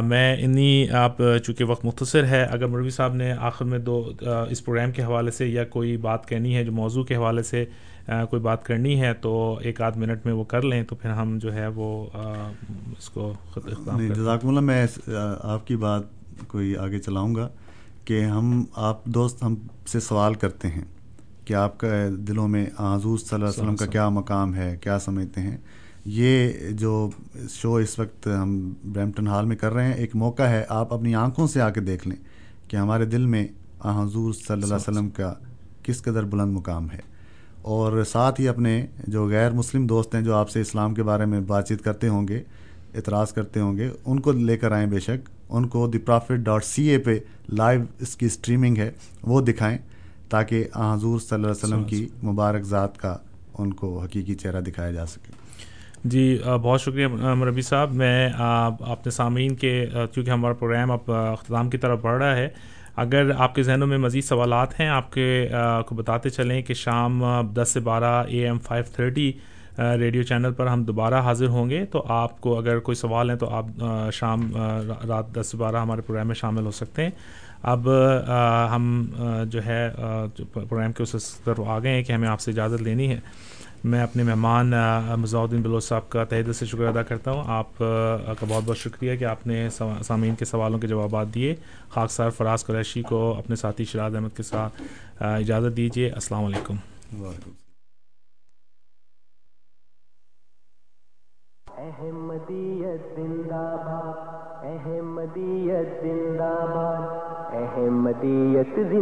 میں انہیں آپ چونکہ وقت مختصر ہے، اگر مروی صاحب نے آخر میں دو اس پروگرام کے حوالے سے یا کوئی بات کہنی ہے جو موضوع کے حوالے سے کوئی بات کرنی ہے تو ایک آدھ منٹ میں وہ کر لیں تو پھر ہم جو ہے وہ اس کو جزاک اللہ میں آپ کی بات کوئی آگے چلاؤں گا کہ ہم آپ دوست ہم سے سوال کرتے ہیں کہ آپ کا دلوں میں حضور صلی اللہ علیہ وسلم کا کیا مقام ہے کیا سمجھتے ہیں؟ یہ جو شو اس وقت ہم برمپٹن ہال میں کر رہے ہیں ایک موقع ہے آپ اپنی آنکھوں سے آ کے دیکھ لیں کہ ہمارے دل میں حضور صلی اللہ علیہ وسلم۔ کا کس قدر بلند مقام ہے۔ اور ساتھ ہی اپنے جو غیر مسلم دوست ہیں جو آپ سے اسلام کے بارے میں بات چیت کرتے ہوں گے اعتراض کرتے ہوں گے ان کو لے کر آئیں بے شک ان کو the prophet dot C A پہ لائیو اس کی اسٹریمنگ ہے وہ دکھائیں تاکہ حضور صلی اللہ علیہ وسلم کی مبارک ذات کا ان کو حقیقی چہرہ دکھایا جا سکے۔ جی بہت شکریہ مربی صاحب میں اپنے سامعین کے چونکہ ہمارا پروگرام اب اختتام کی طرف بڑھ رہا ہے اگر آپ کے ذہنوں میں مزید سوالات ہیں، آپ کے کو بتاتے چلیں کہ شام دس سے بارہ A M five thirty radio channel پر ہم دوبارہ حاضر ہوں گے۔ تو آپ کو اگر کوئی سوال ہیں تو آپ شام رات دس سے بارہ ہمارے پروگرام میں شامل ہو سکتے ہیں۔ اب ہم جو ہے پروگرام کے اس طرف آ گئے ہیں کہ ہمیں آپ سے اجازت لینی ہے۔ میں اپنے مہمان مضاؤدین بلوچ صاحب کا تہ دل سے شکریہ ادا کرتا ہوں۔ آپ کا بہت بہت شکریہ کہ آپ نے سامعین کے سوالوں کے جوابات دیے۔ خاکسار فراز قریشی کو اپنے ساتھی شراز احمد کے ساتھ اجازت دیجیے۔ السلام علیکم۔ احمدیت زندہ باد، احمدیت زندہ باد، احمدیت